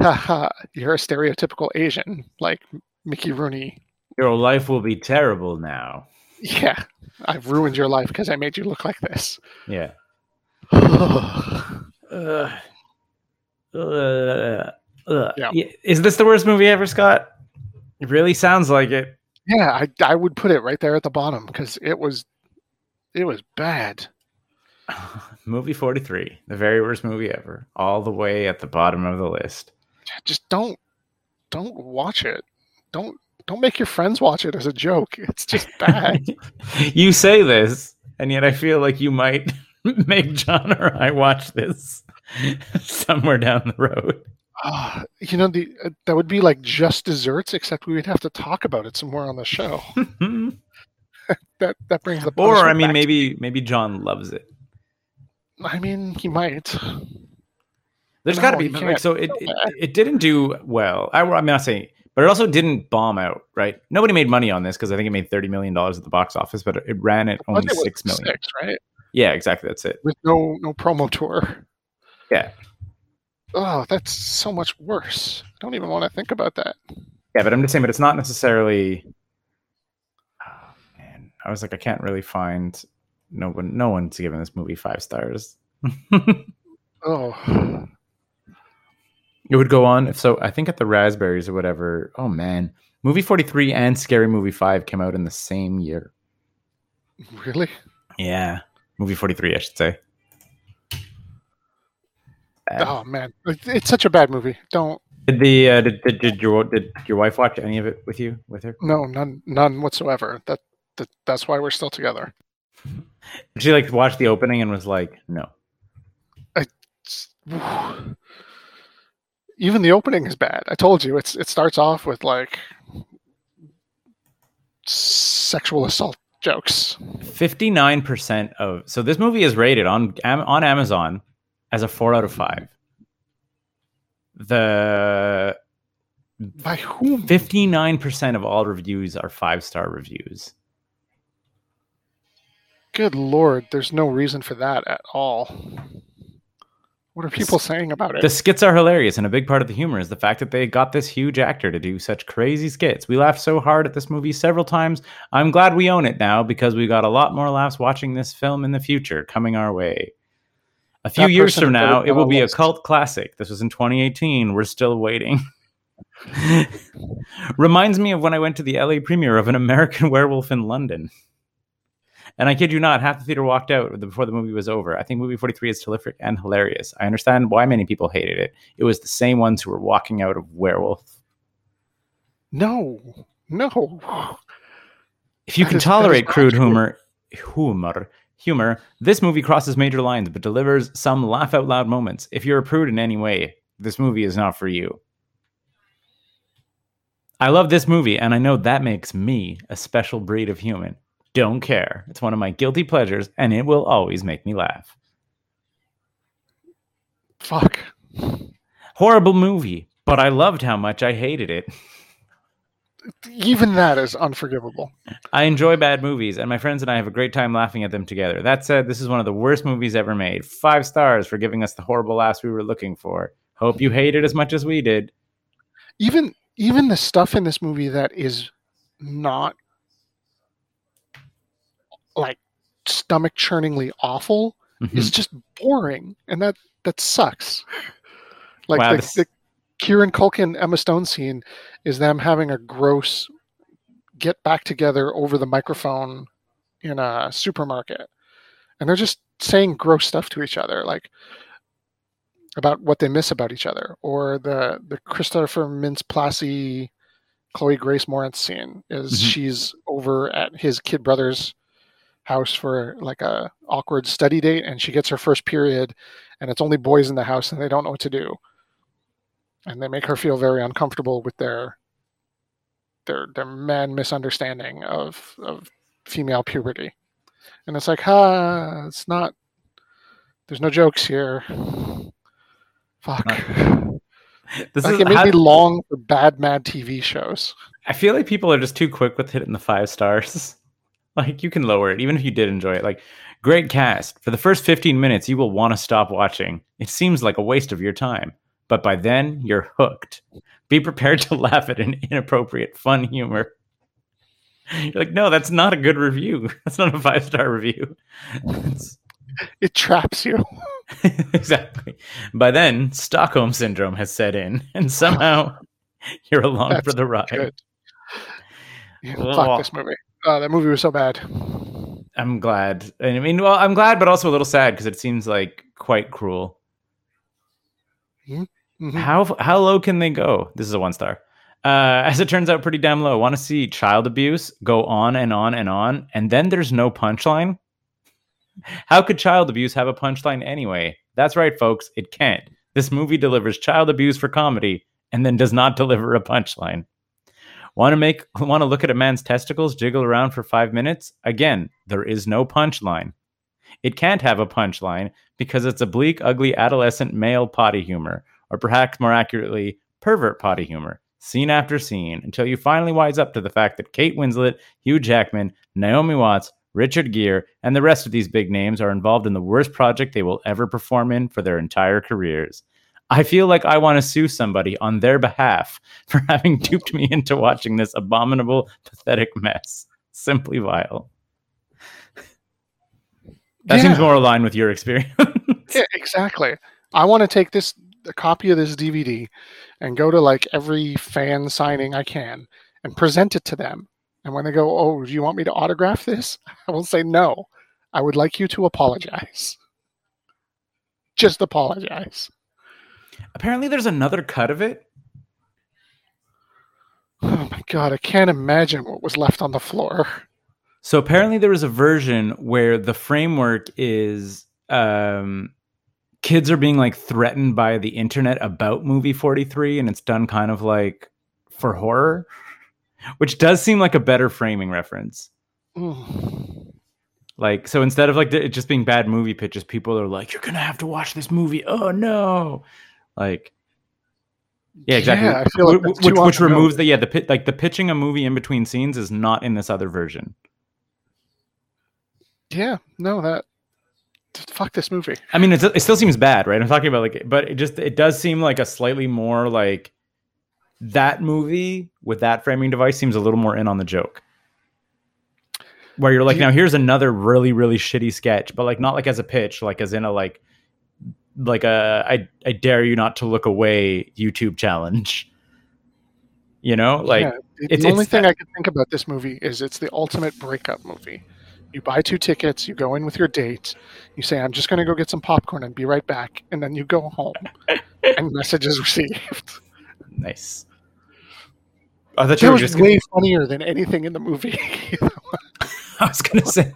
S3: Haha, you're a stereotypical Asian, like Mickey Rooney.
S2: Your life will be terrible now.
S3: Yeah, I've ruined your life because I made you look like this.
S2: Yeah.
S3: Uh, uh, uh, yeah,
S2: Ugh. Ugh. Ugh.
S3: Yeah.
S2: Is this the worst movie ever, Scott? It really sounds like it.
S3: Yeah, I I would put it right there at the bottom because it was it was bad.
S2: movie 43, the very worst movie ever, all the way at the bottom of the list.
S3: Just don't don't watch it. Don't don't make your friends watch it as a joke. It's just bad.
S2: you say this, and yet I feel like you might make John or I watch this somewhere down the road.
S3: Ah, you know, the uh, that would be like just desserts, except we would have to talk about it somewhere on the show. That that brings the
S2: or I mean, maybe maybe John loves it.
S3: I mean, he might.
S2: There's
S3: No,
S2: got to be like so it, it it didn't do well. I, I'm not saying, but it also didn't bomb out. Right? Nobody made money on this because I think it made thirty million dollars at the box office, but it ran at only six million.
S3: Six, right?
S2: Yeah, exactly. That's it.
S3: With no no promo tour.
S2: Yeah.
S3: Oh, that's so much worse. I don't even want to think about that.
S2: Yeah, but I'm just saying, but it's not necessarily. Oh, man, I was like, I can't really find. No one, no one's given this movie five stars.
S3: Oh,
S2: It would go on if so. I think at the raspberries or whatever. Oh man, Movie 43 and Scary Movie 5 came out in the same year.
S3: Really?
S2: Yeah. Movie 43, I should say. Bad.
S3: Oh man, it's such a bad movie. Don't.
S2: Did the uh, did, did, did your did your wife watch any of it with you with her?
S3: No, none, none whatsoever. That, that that's why we're still together.
S2: Did she like watch the opening and was like, no?
S3: It's- Even the opening is bad. I told you. It's it starts off with like sexual assault jokes.
S2: 59% of so this movie is rated on on Amazon as a 4 out of 5. The
S3: By whom?
S2: 59% of all reviews are 5-star reviews.
S3: Good lord, there's no reason for that at all. What are people saying about it?
S2: The skits are hilarious, and a big part of the humor is the fact that they got this huge actor to do such crazy skits. We laughed so hard at this movie several times. I'm glad we own it now because we got a lot more laughs watching this film in the future coming our way. A few
S3: That
S2: years from now, it will be a cult classic. This was in 2018. We're still waiting. Reminds me of when I went to the LA premiere of An American Werewolf in London. And I kid you not, half the theater walked out before the movie was over. I think movie 43 is terrific and hilarious. I understand why many people hated it. It was the same ones who were walking out of Werewolf.
S3: no, no.
S2: If you
S3: That
S2: can
S3: is-
S2: tolerate crude
S3: true.
S2: humor, humor, humor, this movie crosses major lines but delivers some laugh out loud moments. If you're a prude in any way, this movie is not for you. I love this movie, and I know that makes me a special breed of human. Don't care. It's one of my guilty pleasures, and it will always make me laugh.
S3: Fuck.
S2: Horrible movie, but I loved how much I hated it.
S3: Even that is unforgivable.
S2: I enjoy bad movies, and my friends and I have a great time laughing at them together. That said, this is one of the worst movies ever made. Five stars for giving us the horrible laughs we were looking for. Hope you hate it as much as we did.
S3: Even even the stuff in this movie that is not like stomach churningly awful
S2: Mhm.
S3: is just boring, and that that sucks. Like
S2: Wow,
S3: the,
S2: this-
S3: the Kieran Culkin Emma Stone scene is them having a gross get back together over the microphone in a supermarket, and they're just saying gross stuff to each other, like about what they miss about each other, or the the Christopher Mintz-Plasse, Chloe Grace Moretz scene is
S2: Mhm.
S3: she's over at his kid brother's house for like a awkward study date and she gets her first period and it's only boys in the house and they don't know what to do. And they make her feel very uncomfortable with their their their man misunderstanding of of female puberty. And it's like ha it's not there's no jokes here. Fuck.
S2: This
S3: like
S2: is
S3: it made
S2: how-
S3: me long for bad mad tv shows.
S2: I feel like people are just too quick with hitting the five stars. Like you can lower it, even if you did enjoy it. Like great cast. For the first 15 minutes, you will want to stop watching. It seems like a waste of your time, but by then you're hooked. Be prepared to laugh at an inappropriate fun humor. You're like, no, that's not a good review. That's not a five star review.
S3: It traps you
S2: exactly. By then, Stockholm syndrome has set in, and somehow you're along for the ride.
S3: good fuck this movie uh, that movie was so bad
S2: I'm glad. And I mean, well, I'm glad, but also a little sad because it seems like quite cruel.
S3: Mhm.
S2: How how low can they go? This is a one star. Uh, as it turns out, pretty damn low. Want to see child abuse go on and on and on, and then there's no punchline? How could child abuse have a punchline anyway? That's right, folks. It can't. This movie delivers child abuse for comedy and then does not deliver a punchline. Want to make want to look at a man's testicles jiggle around for 5 minutes? Again, there is no punchline. It can't have a punchline because it's a bleak, ugly adolescent male potty humor, or perhaps more accurately, pervert potty humor, scene after scene, until you finally wise up to the fact that Kate Winslet, Hugh Jackman, Naomi Watts, Richard Gere, and the rest of these big names are involved in the worst project they will ever perform in for their entire careers. I feel like I want to sue somebody on their behalf for having duped me into watching this abominable, pathetic mess. Simply vile. That seems more aligned with your experience.
S3: Yeah, exactly. I want to take this a copy of this DVD and go to like every fan signing I can and present it to them. And when they go, "Oh, do you want me to autograph this?" I will say, "No. I would like you to apologize. Just apologize."
S2: Apparently, there's another cut of it.
S3: Oh my god, I can't imagine what was left on the floor.
S2: So apparently, there was a version where the framework is um, kids are being like threatened by the internet about movie 43, and it's done kind of like for horror, which does seem like a better framing reference.
S3: Mm.
S2: Like, so instead of like it just being bad movie pitches, people are like, "You're gonna have to watch this movie." Oh no! Like, yeah, exactly.
S3: Yeah, I feel like
S2: Wh-
S3: that's
S2: which which removes the yeah the pit like the pitching a movie in between scenes is not in this other version.
S3: Yeah, no, that fuck this movie.
S2: I mean, it's, it still seems bad, right? I'm talking about like, but it just it does seem like a slightly more like that movie with that framing device seems a little more in on the joke. Where you're like, now here's another really really shitty sketch, but like not like as a pitch, like as in a like like a I I dare you not to look away YouTube challenge. You know, like
S3: Yeah, the,
S2: it's-
S3: the only
S2: it's
S3: thing
S2: that-
S3: I can think about this movie is it's the ultimate breakup movie. You buy two tickets, you go in with your date, you say, I'm just going to go get some popcorn and be right back. And then you go home and message is received.
S2: nice. I thought you
S3: That
S2: were
S3: was
S2: just
S3: way funnier than anything in the movie.
S2: I was gonna say,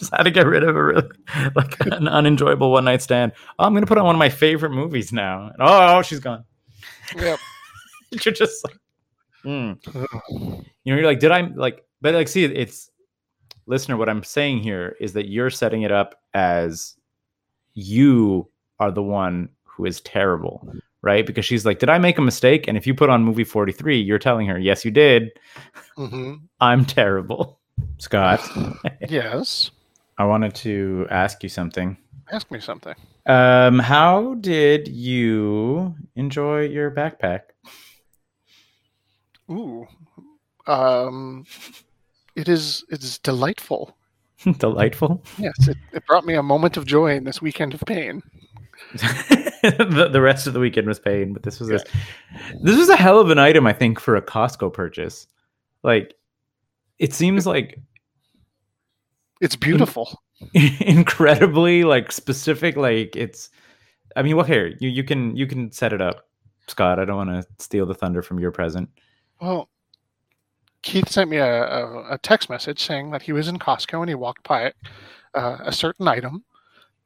S2: just had to get rid of a really like an unenjoyable one night stand. Oh, I'm gonna put on one of my favorite movies now. And, oh, oh, she's gone.
S3: Yep.
S2: You're just like, hmm. you know, you're like, did I like? But like, see, it's listener. What I'm saying here is that you're setting it up as you are the one who is terrible, right? Because she's like, did I make a mistake? And if you put on movie 43, you're telling her, yes, you did.
S3: hmm
S2: I'm terrible. Scott,
S3: Yes.
S2: I wanted to ask you something.
S3: Ask me something.
S2: Um, how did you enjoy your backpack?
S3: Ooh. Um, it is it's delightful.
S2: Delightful.
S3: Yes, it, it brought me a moment of joy in this weekend of pain.
S2: the, the rest of the weekend was pain, but this was a, this was a hell of an item, I think, for a Costco purchase. Like, it seems like
S3: It's beautiful.
S2: incredibly like specific. Like, it's. I mean, well, here you you can you can set it up, Scott. I don't want to steal the thunder from your present.
S3: Well, Keith sent me a, a, a text message saying that he was in Costco and he walked by uh, a certain item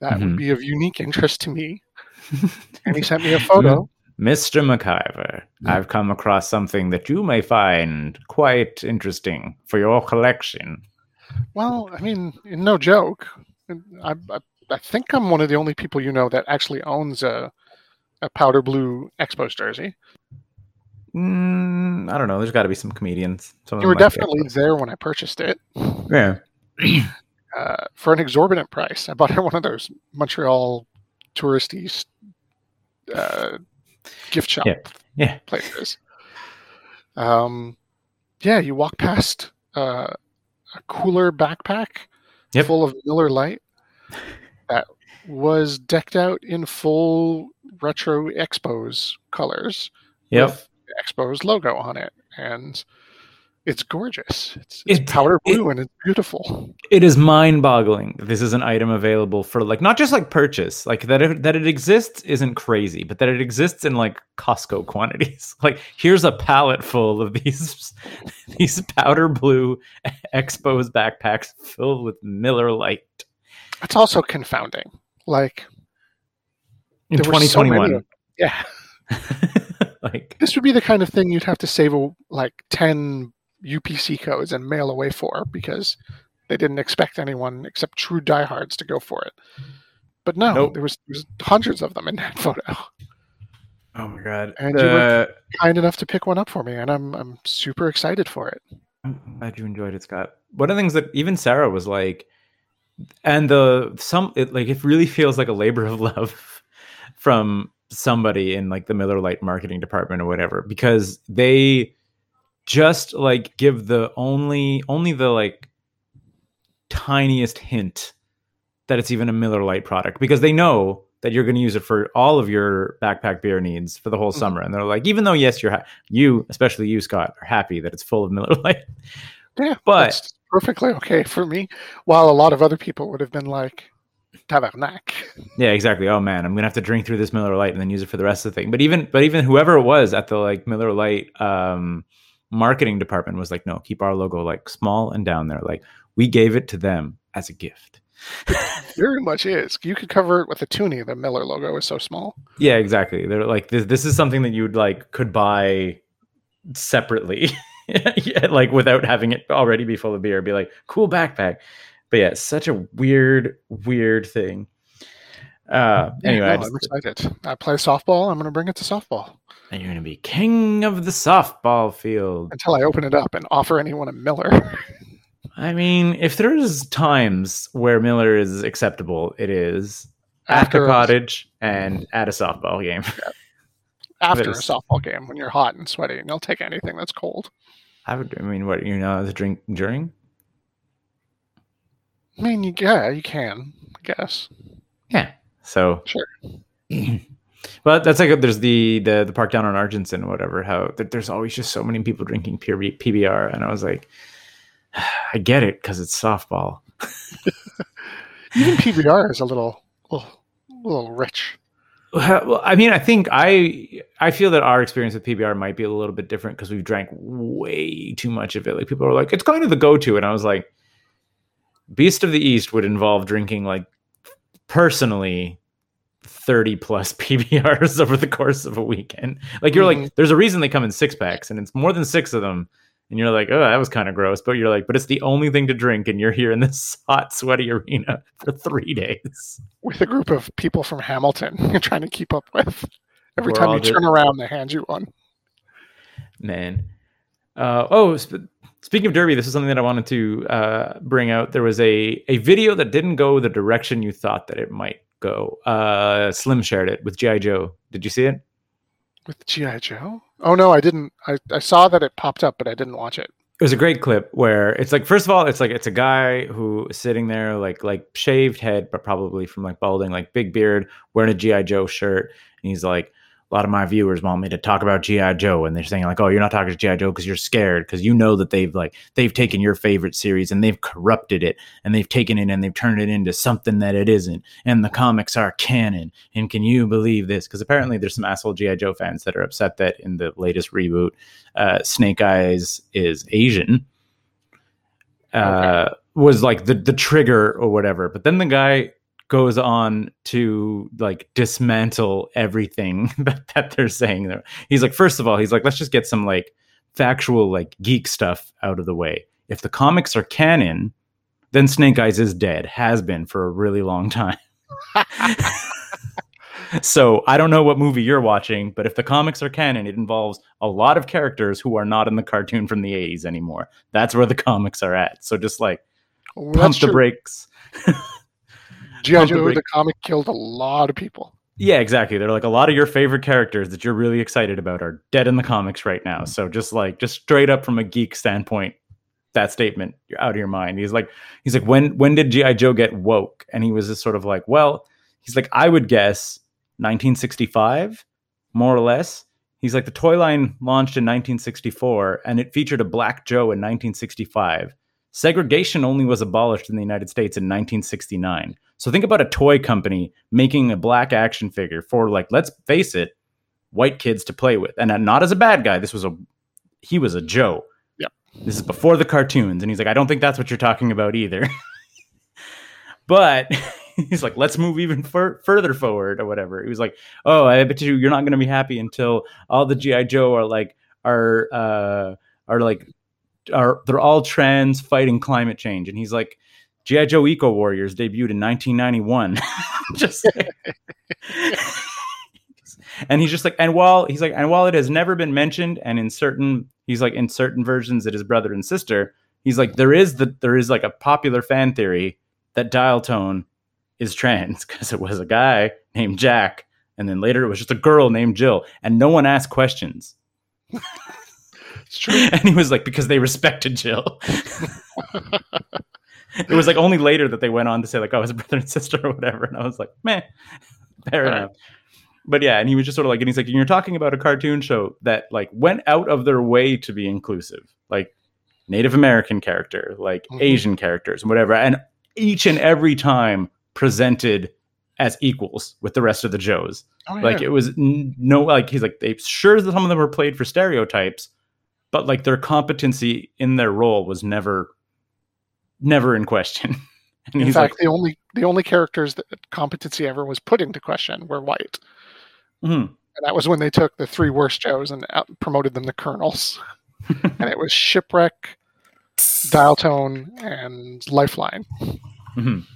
S3: that
S2: Mhm.
S3: would be of unique interest to me. and he sent me a photo.
S2: Mr. McIver, I've come across something that you may find quite interesting for your collection.
S3: Well, I mean, no joke. I, I, I think I'm one of the only people you know that actually owns a, a powder blue Expos jersey.
S2: Mm, I don't know. There's got to be some comedians. Some
S3: You were
S2: might be
S3: definitely there when I purchased it
S2: Yeah.
S3: uh, for an exorbitant price. I bought it at one of those Montreal touristy uh, gift shop
S2: Yeah. Yeah.
S3: places. Um, yeah, you walk past uh, a cooler backpack
S2: Yep.
S3: full of Miller Lite that was decked out in full retro Expos colors
S2: Yep.
S3: with the Expos logo on it, and it's gorgeous. It's, it's
S2: It-
S3: powder
S2: it-
S3: blue and it's beautiful.
S2: It is mind-boggling this is an item available for like not just like purchase, like that it, that it exists isn't crazy, but that it exists in like Costco quantities. Like here's a pallet full of these these powder blue Expos backpacks filled with Miller Lite
S3: It's also confounding. Like
S2: in
S3: there were so many
S2: 2021.
S3: yeah,
S2: like
S3: this would be the kind of thing you'd have to save a, like ten UPC codes and mail away for because they didn't expect anyone except true diehards to go for it. But no,
S2: Nope.
S3: there was there was hundreds of them in that photo.
S2: oh my god.
S3: And you were-
S2: Uh,
S3: Kind enough to pick one up for me, and I'm I'm super excited for it. Mm-hmm.
S2: I'm glad you enjoyed it, Scott. One of the things that even Sarah was like, and the some it like it really feels like a labor of love from somebody in like the Miller Lite marketing department or whatever because they just like give the only only the like tiniest hint that it's even a Miller Lite product because they know that you're going to use it for all of your backpack beer needs for the whole
S3: Mhm.
S2: summer. And they're like, even though yes, you're ha- you, especially you, Scott, are happy that it's full of Miller Lite.
S3: Yeah,
S2: But-
S3: it's perfectly okay for me. While a lot of other people would have been like, "Tabarnak."
S2: Yeah, exactly. Oh man, I'm gonna have to drink through this Miller Lite and then use it for the rest of the thing. But even but even whoever it was at the like Miller Lite um marketing department was like, no, keep our logo like small and down there. Like we gave it to them as a gift.
S3: Very much is. You could cover it with a toonie. The Miller logo is so small.
S2: Yeah, exactly. They're like this this is something that you would like could buy separately. yeah, like without having it already be full of beer. Be like, cool backpack. But yeah, such a weird, weird thing. Uh anyway, I
S3: no,
S2: just-
S3: I'm excited. I play softball. I'm going to bring it to softball
S2: and you're gonna be king of the softball field.
S3: until I open it up and offer anyone a Miller.
S2: I mean, if there's times where Miller is acceptable, it is at the
S3: a-
S2: cottage and at a softball game.
S3: after a softball game when you're hot and sweaty, and you'll take anything that's cold.
S2: I would. I mean, what you know, the drink during.
S3: I mean, you, yeah, you can, I guess.
S2: Yeah. So
S3: Sure.
S2: Well, that's like there's the the the park down on Argenson, or whatever. How th- there's always just so many people drinking PBR, and I was like, I get it because it's softball.
S3: Even PBR is a little, little, little rich.
S2: Well, I mean, I think I I feel that our experience with PBR might be a little bit different because we've drank way too much of it. Like people are like, it's kind of the go-to, and I was like, Beast of the East would involve drinking like personally 30 plus PBRs over the course of a weekend. Like you're
S3: Mhm.
S2: like, there's a reason they come in six packs, and it's more than six of them. And you're like, oh, that was kind of gross. But you're like, but it's the only thing to drink, and you're here in this hot, sweaty arena for three days.
S3: with a group of people from Hamilton you're trying to keep up with. Every
S2: We're
S3: time you turn around, they hand you one.
S2: man. Uh, oh, sp- speaking of Derby, this is something that I wanted to uh, bring out. There was a a video that didn't go the direction you thought that it might go. Uh, Slim shared it with GI Joe. Did you see it?
S3: With G.I. Joe? Oh, no, I didn't. I, I saw that it popped up, but I didn't watch it.
S2: It was a great clip where it's like first of all, it's like it's a guy who is sitting there like like shaved head, but probably from like balding, like big beard, wearing a GI Joe shirt, and he's like. A lot of my viewers want me to talk about GI Joe, and they're saying like, "Oh, you're not talking to GI Joe because you're scared because you know that they've like they've taken your favorite series and they've corrupted it and they've taken it and they've turned it into something that it isn't, and the comics are canon. And can you believe this? Because apparently there's some asshole GI Joe fans that are upset that in the latest reboot, uh, Snake Eyes is Asian. Uh, was like the the trigger or whatever, but then the guy goes on to like dismantle everything that, that they're saying there. He's like, first of all, he's like, let's just get some like factual like geek stuff out of the way. If the comics are canon, then Snake Eyes is dead, has been for a really long time. so I don't know what movie you're watching, but if the comics are canon, it involves a lot of characters who are not in the cartoon from the 80s anymore. That's where the comics are at. So just like
S3: Oh,
S2: pump the
S3: true.
S2: brakes.
S3: G.I. Joe, the comic, killed a lot of people.
S2: Yeah, exactly. They're like a lot of your favorite characters that you're really excited about are dead in the comics right now. So just like just straight up from a geek standpoint, that statement you're out of your mind. He's like he's like when when did GI Joe get woke? And he was just sort of like, well, he's like I would guess 1965, more or less. He's like the toy line launched in 1964 and it featured a black Joe in 1965. Segregation only was abolished in the United States in 1969. So think about a toy company making a black action figure for like let's face it, white kids to play with. And not as a bad guy, this was a he was a Joe.
S3: Yep.
S2: This is before the cartoons and he's like I don't think that's what you're talking about either. but he's like let's move even fur- further forward or whatever. He was like, "Oh, I bet you you're not going to be happy until all the GI Joe are like are uh are like are they're all trans fighting climate change." And he's like GI Joe Eco Warriors debuted in 1991. just and he's just like, and while he's like, and while it has never been mentioned, and in certain, he's like, in certain versions, it is brother and sister. He's like, there is the there is like a popular fan theory that Dial Tone is trans because it was a guy named Jack, and then later it was just a girl named Jill, and no one asked questions.
S3: It's true.
S2: and he was like, because they respected Jill. it was like only later that they went on to say like, oh, it's brother and sister or whatever, and I was like, man, Fair enough. But yeah, and he was just sort of like, and he's like, and you're talking about a cartoon show that like went out of their way to be inclusive, like Native American character, like
S3: Mhm.
S2: Asian characters, and whatever, and each and every time presented as equals with the rest of the Joes.
S3: Oh,
S2: Like it was n- no, like he's like they sure that some of them were played for stereotypes, but like their competency in their role was never, never in question. And
S3: in fact,
S2: like,
S3: the only the only characters that competency ever was put into question were white,
S2: "Mhm."
S3: and that was when they took the three worst Joes and out- promoted them to colonels. and it was shipwreck, dial tone, and lifeline.
S2: Mhm.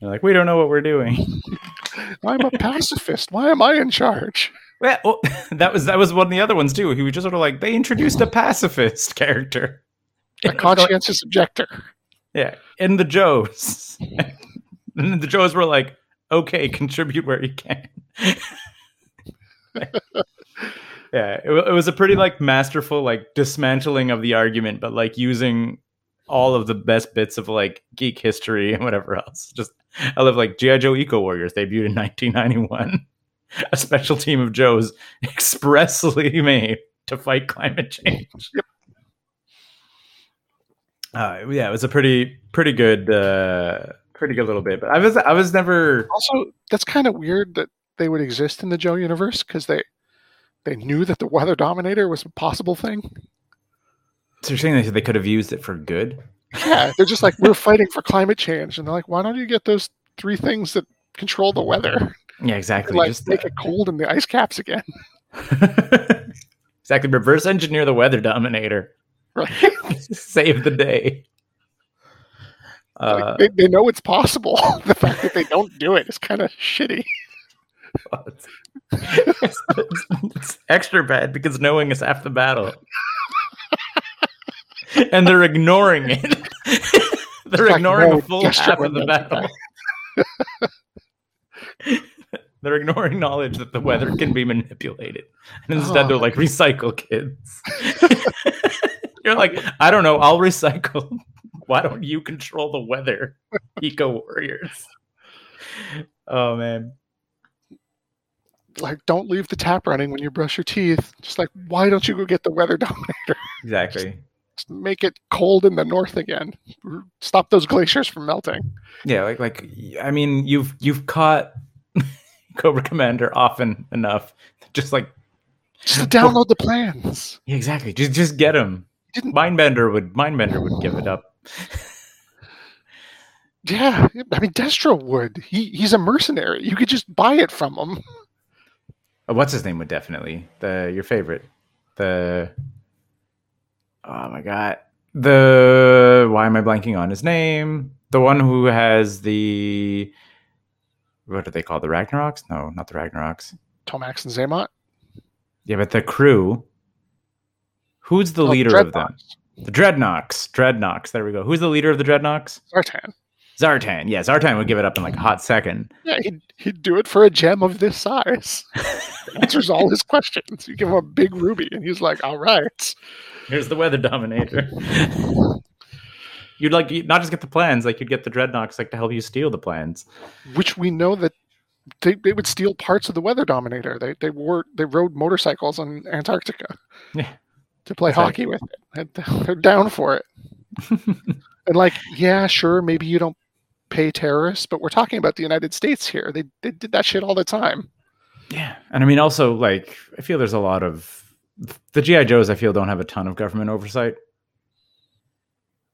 S2: They're like, we don't know what we're doing.
S3: I'm a pacifist. Why am I in charge?
S2: Yeah, well, oh, that was that was one of the other ones too. He was just sort of like they introduced a pacifist character.
S3: A conscientious objector.
S2: yeah, in the Joes, and the Joes were like, okay, contribute where you can. yeah, it, it was a pretty like masterful like dismantling of the argument, but like using all of the best bits of like geek history and whatever else. Just I love like GI Joe Eco Warriors debuted in 1991. A special team of Joes expressly made to fight climate change. Uh, yeah, it was a pretty pretty good uh pretty good little bit. But I was I was never
S3: Also, that's kind of weird that they would exist in the Joe universe because they they knew that the Weather Dominator was a possible thing.
S2: so you're saying they they could have used it for good.
S3: Yeah, they're just like we're fighting for climate change, and they're like, why don't you get those three things that control the weather?
S2: Yeah, exactly.
S3: Like
S2: Just
S3: make
S2: uh,
S3: it cold in the ice caps again.
S2: exactly. Reverse engineer the weather dominator.
S3: Right?
S2: Save the day. Uh,
S3: they, they know it's possible. the fact that they don't do it is kind of shitty.
S2: it's, it's- it's extra bad because knowing is half the battle. and they're ignoring it. they're
S3: like,
S2: ignoring
S3: no,
S2: a full half of the battle. They're ignoring knowledge that the weather can be manipulated. And instead
S3: Oh,
S2: they're like, recycle kids. You're like, I don't know, I'll recycle. Why don't you control the weather, eco warriors? Oh man.
S3: Like, don't leave the tap running when you brush your teeth. Just like, why don't you go get the Weather Dominator?
S2: Exactly.
S3: Just make it cold in the north again. Stop those glaciers from melting.
S2: Yeah, like like I mean, you've you've caught Cobra Commander often enough. Just like
S3: Just download the plans.
S2: yeah, exactly. Just just get them.
S3: Didn't-
S2: Mindbender would Mindbender would give it up.
S3: Yeah, I mean Destro would. He he's a mercenary. You could just buy it from him.
S2: Oh, what's his name would definitely the your favorite the oh my god the why am I blanking on his name the one who has the what do they call the Ragnaroks no not the Ragnaroks
S3: Tomax and Xamot.
S2: yeah but the crew who's the
S3: Oh,
S2: leader of them the Dreadnoks Dreadnoks there we go who's the leader of the Dreadnoks
S3: Zartan.
S2: Zartan yeah Zartan would give it up in like a hot second
S3: Yeah, he'd, he'd do it for a gem of this size. Answers all his questions. You give him a big ruby, and he's like, "All right."
S2: Here's the weather dominator. you'd like not just get the plans, like you'd get the dreadnoks like to help you steal the plans.
S3: Which we know that they, they would steal parts of the Weather Dominator. They they were they rode motorcycles in Antarctica
S2: Yeah.
S3: to play hockey with it. And they're down for it. And like, yeah, sure, maybe you don't pay terrorists, but we're talking about the United States here. They they did that shit all the time.
S2: yeah, and I mean also like I feel there's a lot of the GI Joes. I feel don't have a ton of government oversight.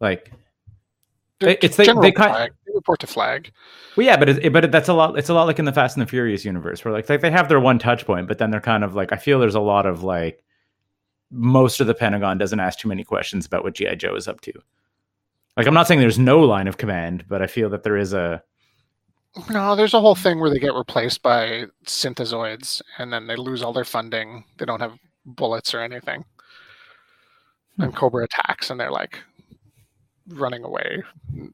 S2: Like,
S3: They're
S2: it's- they- they kind-
S3: flag. They report to flag.
S2: well, yeah, but it, but it, that's a lot. It's a lot like in the Fast and the Furious universe, where like they, they have their one touch point, but then they're kind of like I feel there's a lot of like most of the Pentagon doesn't ask too many questions about what GI Joe is up to. Like I'm not saying there's no line of command, but I feel that there is a
S3: No, there's a whole thing where they get replaced by synthezoids and then they lose all their funding. They don't have bullets or anything. Hmm. And Cobra attacks and they're like running away.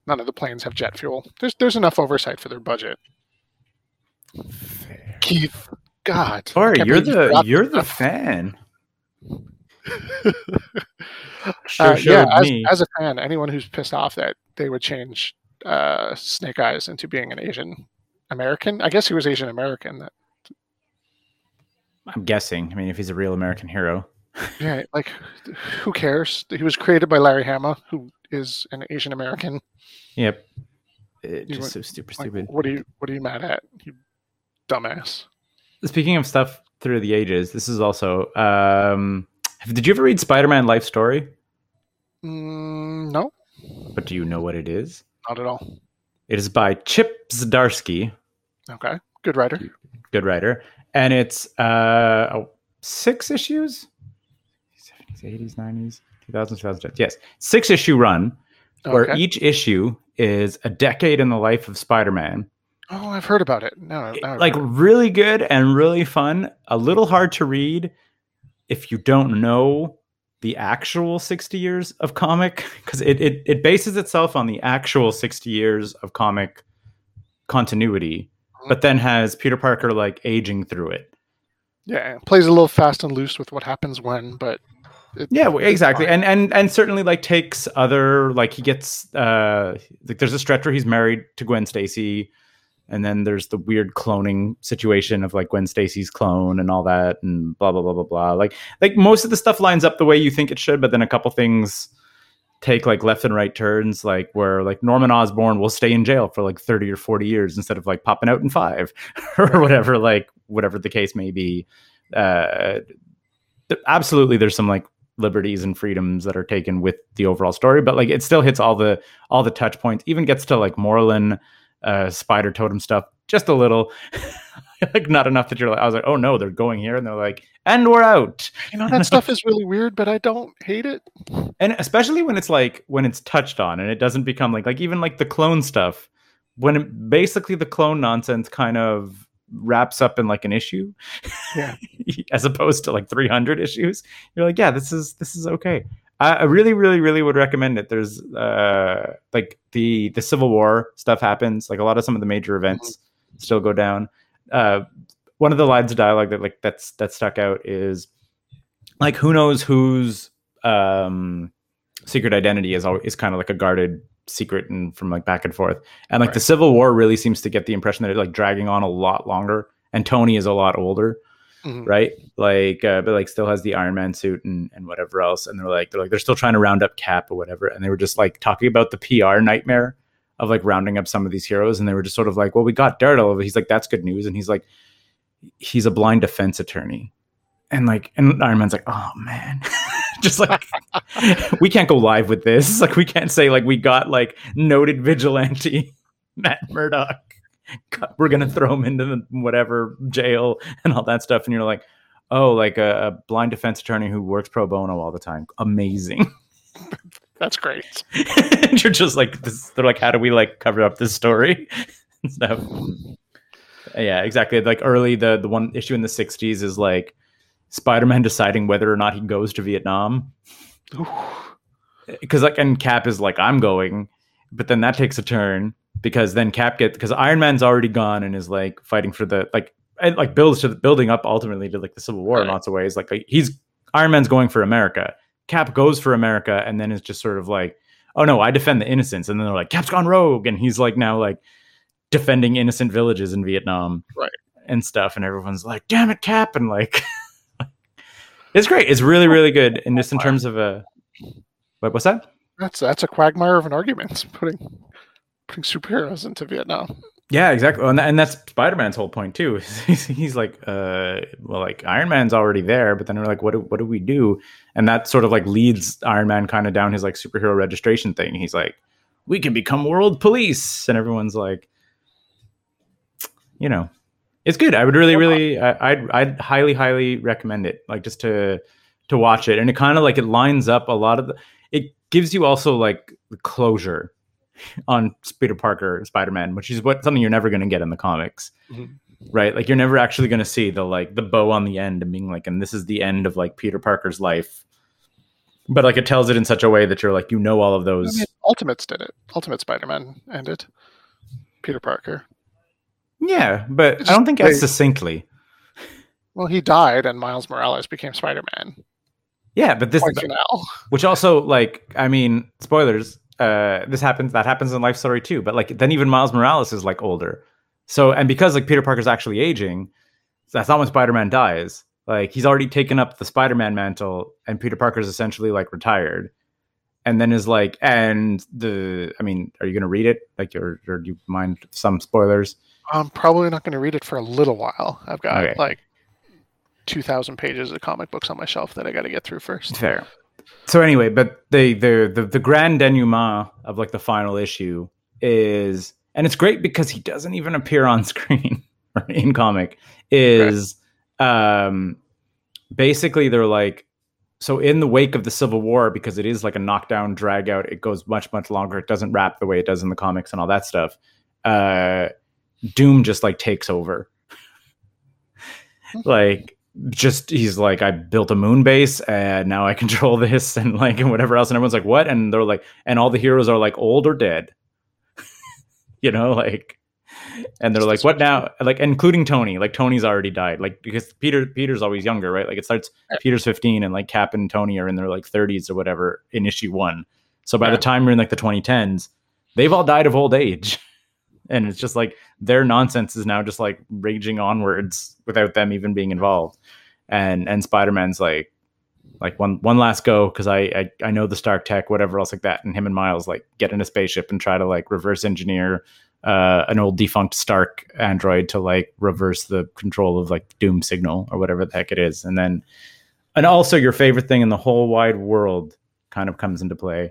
S3: None of the planes have jet fuel. There's there's enough oversight for their budget. Keith, God.
S2: Sorry, you're
S3: believe you
S2: the you're the
S3: stuff.
S2: fan. Sure
S3: Uh, yeah, as, as a fan, anyone who's pissed off that they would change uh, Snake Eyes into being an Asian American. I guess he was Asian American. That
S2: I'm guessing. I mean, if he's a real American hero.
S3: yeah, like who cares? He was created by Larry Hama, who is an Asian American.
S2: Yep. It, just
S3: went-
S2: so super
S3: Like,
S2: stupid.
S3: what are you what are you mad at? You dumbass.
S2: Speaking of stuff through the ages, this is also. Um, did you ever read Spider-Man Life Story?
S3: Mm, no,
S2: But do you know what it is?
S3: not at all.
S2: It is by Chip Zdarsky,
S3: Okay, good writer.
S2: good writer, and it's uh oh, six issues, seventies, eighties, nineties, two thousands, two thousands. Yes, six issue run where
S3: Okay.
S2: each issue is a decade in the life of Spider-Man.
S3: oh, I've heard about it. No, no
S2: like really good and really fun. A little hard to read if you don't know the actual 60 years of comic because it, it it bases itself on the actual 60 years of comic continuity mm-hmm. but then has peter parker like aging through it
S3: yeah, it plays a little fast and loose with what happens when, but it,
S2: yeah exactly and and and certainly like takes other like he gets uh like there's a stretch where he's married to gwen stacy and then there's the weird cloning situation of like Gwen Stacy's clone and all that and blah blah blah blah blah. Like like most of the stuff lines up the way you think it should, but then a couple things take like left and right turns, like where like Norman Osborn will stay in jail for like 30 or 40 years instead of like popping out in five or whatever, like whatever the case may be. Uh th- absolutely there's some like liberties and freedoms that are taken with the overall story, but like it still hits all the all the touch points, even gets to like Morlun uh spider totem stuff just a little like not enough that you're like i was like oh no they're going here and they're like and we're out
S3: you know that stuff is really weird, but I don't hate it.
S2: and especially when it's like when it's touched on and it doesn't become like like even like the clone stuff when it, basically the clone nonsense kind of wraps up in like an issue
S3: Yeah.
S2: as opposed to like 300 issues you're like yeah this is this is okay. I, I really really really would recommend it. There's uh like the the civil war stuff happens. Like a lot of some of the major events still go down. Uh one of the lines of dialogue that like that's that stuck out is like who knows whose um secret identity is always is kind of like a guarded secret and from like back and forth. And like the civil war really seems to get the impression that it's like dragging on a lot longer and tony is a lot older
S3: Mhm.
S2: right? Like uh, but like still has the iron man suit and, and whatever else and they're like they're like they're still trying to round up cap or whatever and they were just like talking about the pr nightmare of like rounding up some of these heroes and they were just sort of like well we got daredevil he's like that's good news and he's like he's a blind defense attorney. And like and iron man's like oh man just like we can't go live with this. Like we can't say like we got like noted vigilante matt murdock. We're gonna throw him into the whatever jail and all that stuff. And you're like oh like a, a blind defense attorney who works pro bono all the time. Amazing.
S3: That's great.
S2: and you're just like this, they're like how do we like cover up this story? And stuff yeah exactly. Like early the the one issue in the 60s is like spider-man deciding whether or not he goes to vietnam. Because like and cap is like i'm going. But then that takes a turn because then cap gets because iron man's already gone and is like fighting for the like and like builds to the building up ultimately to like the civil war in lots of ways. Like, like he's iron man's going for america. Cap goes for america and then is just sort of like oh no i defend the innocents. And then they're like cap's gone rogue. And he's like now like defending innocent villages in vietnam
S3: Right.
S2: and stuff. And everyone's like damn it cap. And like it's great it's really really good and just in terms of a what, what's that
S3: That's that's a quagmire of an argument. Putting putting superheroes into Vietnam.
S2: Yeah, exactly. And, and that's Spider Man's whole point too. He's, he's like, uh, well, like Iron Man's already there, but then we're like, what do, what do we do? And that sort of like leads Iron Man kind of down his like superhero registration thing. He's like, we can become world police, and everyone's like, you know, it's good. I would really, really, I, I'd, I'd highly, highly recommend it. Like just to to watch it, and it kind of like it lines up a lot of the. It gives you also like closure on Peter Parker Spider Man, which is what something you're never going to get in the comics,
S3: Mhm.
S2: right? Like you're never actually going to see the like the bow on the end and being like, and this is the end of like Peter Parker's life. But like it tells it in such a way that you're like you know all of
S3: I
S2: those.
S3: mean, Ultimates did it. Ultimate Spider-Man ended. Peter Parker.
S2: Yeah, but
S3: It's
S2: I don't think as succinctly.
S3: Well, he died, and Miles Morales became Spider-Man.
S2: Yeah, but this, which also like, I mean, spoilers. Uh, this happens. That happens in Life Story too. But like, then even Miles Morales is like older. So and because like Peter Parker's actually aging, that's not when Spider-Man dies. Like he's already taken up the Spider-Man mantle, and Peter Parker's essentially like retired. And then is like, and the, I mean, are you gonna read it? Like, or, or do you mind some spoilers?
S3: I'm probably not going to read it for a little while. I've got
S2: Okay.
S3: like 2,000 pages of comic books on my shelf that I got to get through first.
S2: Fair. So anyway, but they the the the grand denouement of like the final issue is, and it's great because he doesn't even appear on screen in comic. Is um basically they're like so in the wake of the Civil War because it is like a knockdown drag out. It goes much much longer. It doesn't wrap the way it does in the comics and all that stuff. Uh, Doom just like takes over. Hmm. like just he's like i built a moon base and now i control this and like and whatever else and everyone's like what? And they're like and all the heroes are like old or dead. You know like and they're like what now? Like including tony. Like tony's already died. Like because peter peter's always younger right? Like it starts peter's 15 and like cap and tony are in their like 30s or whatever in issue one. So by
S3: Yeah.
S2: the time we're in like the 2010s they've all died of old age and it's just like their nonsense is now just like raging onwards without them even being involved. And and spider-man's like like one one last go because I, I i know the stark tech whatever else like that. And him and miles like get in a spaceship and try to like reverse engineer uh an old defunct stark android to like reverse the control of like doom signal or whatever the heck it is. And then and also your favorite thing in the whole wide world kind of comes into play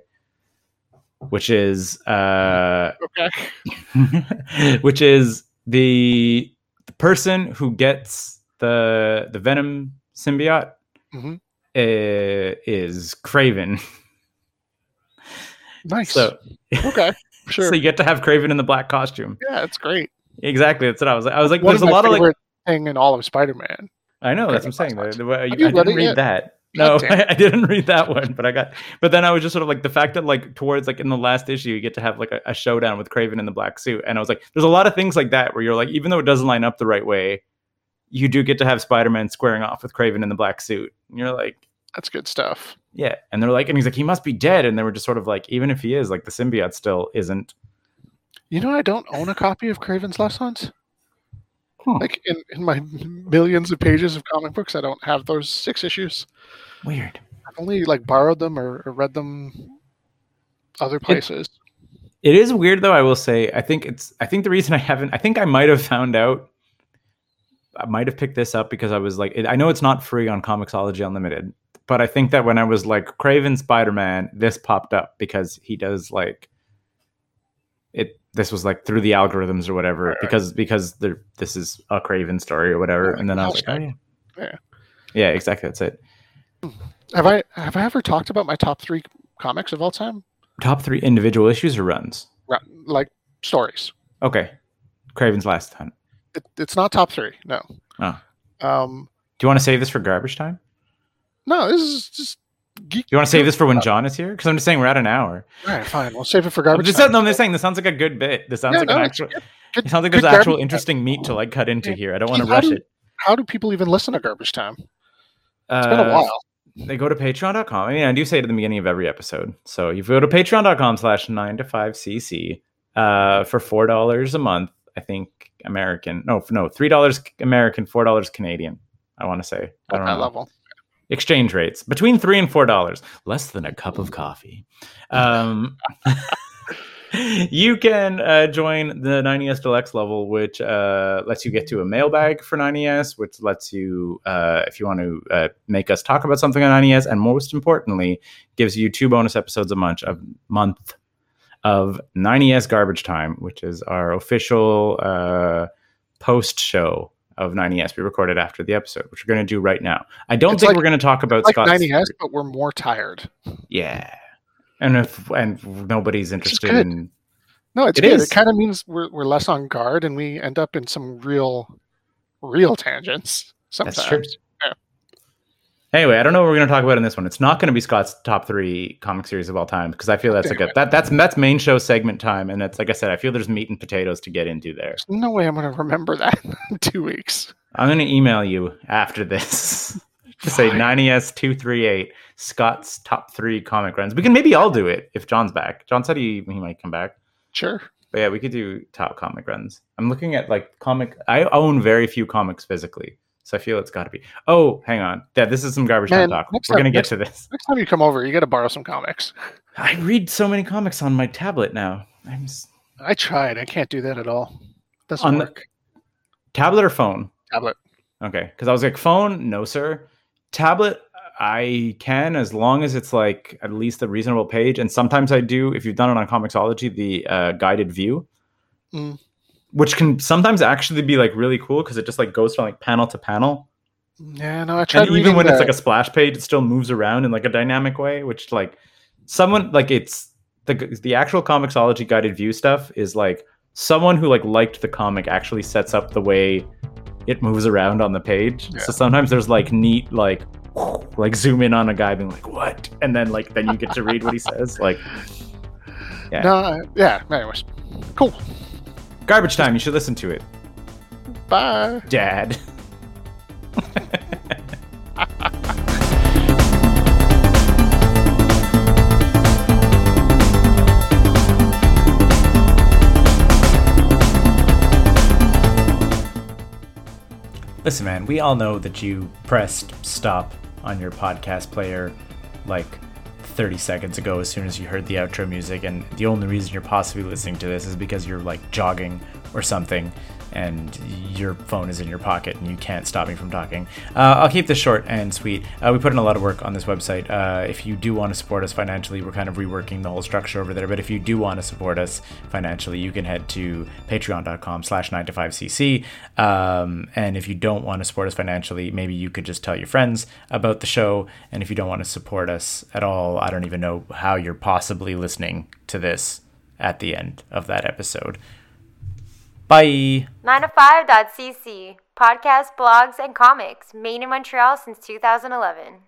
S2: which is uh
S3: Okay.
S2: which is the, the person who gets the the Venom symbiote
S3: Mhm.
S2: uh, is Kraven.
S3: Nice.
S2: So,
S3: okay. Sure.
S2: so you get to have Kraven in the black costume.
S3: yeah, it's great.
S2: Exactly. That's what I was. I was like,
S3: One
S2: there's a lot of like.
S3: thing in all of Spider-Man.
S2: I know that's what I'm saying.
S3: Black
S2: the- I, I didn't read
S3: yet?
S2: that. No,
S3: damn.
S2: I, didn't read that one, but I got. But then I was just sort of like the fact that like towards like in the last issue you get to have like a, a showdown with Kraven in the black suit, and I was like, there's a lot of things like that where you're like, even though it doesn't line up the right way, you do get to have Spider-Man squaring off with Kraven in the black suit, and you're like,
S3: That's good stuff.
S2: yeah, and they're like, and he's like, he must be dead, and they were just sort of like, even if he is, like the symbiote still isn't.
S3: You know, I don't own a copy of Kraven's Last Sons.
S2: Huh.
S3: Like in, in my millions of pages of comic books, I don't have those six issues.
S2: Weird.
S3: I've only like borrowed them or, or read them other places.
S2: It is weird though. I will say. I think it's. I think the reason I haven't. I think I might have found out. I might have picked this up because I was like, it, I know it's not free on Comixology Unlimited, but I think that when I was like Kraven Spider Man, this popped up because he does like it. This was like through the algorithms or whatever
S3: Right, right.
S2: because because there this is a Kraven story or whatever,
S3: Yeah,
S2: and then I was
S3: like
S2: like, oh, yeah.
S3: Yeah.
S2: yeah, exactly. That's it.
S3: Have I have I ever talked about my top three comics of all time?
S2: Top three individual issues or runs.
S3: Ra- Like stories.
S2: Okay, Kraven's Last Hunt.
S3: It, it's not top three. No.
S2: Oh.
S3: Um.
S2: Do you want to save this for garbage time?
S3: No. This is just.
S2: You want to save this for when John is here? Because I'm just saying we're at an hour.
S3: All right, fine. We'll save it for
S2: I'm
S3: garbage.
S2: just,
S3: time.
S2: no, I'm just saying this sounds like a good bit. This sounds
S3: Yeah,
S2: like
S3: no,
S2: an actual.
S3: good- good-
S2: It sounds like there's actual
S3: garbage time.
S2: interesting meat to like cut into
S3: Yeah.
S2: here. I don't want to rush
S3: do-
S2: it.
S3: How do people even listen to garbage time? It's
S2: Uh,
S3: been a while.
S2: They go to patreon.com. I mean, I do say it at the beginning of every episode. So you go to patreon.com slash 9 to 5 cc uh, for $4 a month, I think American. No, no, $3 American, $4 Canadian, I want to say. I
S3: At that level.
S2: Exchange rates between three and four dollars less than a cup of coffee. Um, you can uh, join the 9ES deluxe level which uh, lets you get to a mailbag for 9ES which lets you uh, if you want to uh, make us talk about something on 9ES and most importantly gives you two bonus episodes a month of month of 9ES garbage time which is our official uh, post show of 9ES we recorded after the episode which we're going to do right now i don't
S3: It's
S2: think
S3: like-
S2: we're going to talk about
S3: Like
S2: Scott's
S3: 9ES, but we're more tired.
S2: yeah. And if and nobody's interested in
S3: No, it's
S2: It
S3: good.
S2: is.
S3: It kind of means we're we're less on guard, and we end up in some real, real tangents sometimes.
S2: That's true. Anyway, I don't know what we're going to talk about in this one. It's not going to be Scott's top three comic series of all time because I feel that's like a that that's that's main show segment time, and it's like I said, I feel there's meat and potatoes to get into there.
S3: There's no way I'm going to remember that in two weeks.
S2: I'm going to email you after this to say
S3: Fine.
S2: 9ES two three eight Scott's top three comic runs. We can maybe all do it if John's back. John said he he might come back.
S3: Sure.
S2: But yeah, we could do top comic runs. I'm looking at like comic. I own very few comics physically, so I feel it's got to be. Oh, hang on. Yeah, this is some garbage
S3: Man,
S2: time talk. We're
S3: time-
S2: gonna get to this.
S3: Next time you come over, you got to borrow some comics.
S2: I read so many comics on my tablet now. I'm s-
S3: I tried. I can't do that at all. Doesn't
S2: On the-
S3: work.
S2: tablet or phone.
S3: Tablet.
S2: Okay, because I was like, phone, no, sir. Tablet, I can as long as it's like at least a reasonable page. And sometimes I do, if you've done it on Comixology, the uh, guided view,
S3: Mm.
S2: Which can sometimes actually be like really cool because it just like goes from like panel to panel.
S3: Yeah, no, I tried.
S2: And even when it's like a splash page, it still moves around in like a dynamic way, which like someone like it's the the actual Comixology guided view stuff is like someone who like liked the comic actually sets up the way it moves around on the page.
S3: Yeah.
S2: So sometimes there's like neat like like zoom in on a guy being like what, and then like then you get to read what he says. Like yeah.
S3: No, yeah. Anyways, cool.
S2: Garbage time. You should listen to it,
S3: Bye.
S2: Dad. Listen, man, we all know that you pressed stop on your podcast player like 30 seconds ago as soon as you heard the outro music, and the only reason you're possibly listening to this is because you're like jogging or something and your phone is in your pocket and you can't stop me from talking. Uh, I'll keep this short and sweet. Uh, we put in a lot of work on this website. Uh, if you do want to support us financially, we're kind of reworking the whole structure over there. But if you do want to support us financially, you can head to patreon.com slash 9 to 5cc. Um, and if you don't want to support us financially, maybe you could just tell your friends about the show. And if you don't want to support us at all, I don't even know how you're possibly listening to this at the end of that episode. Bye.
S1: 9to5.cc. Podcasts, blogs, and comics. Made in Montreal since 2011.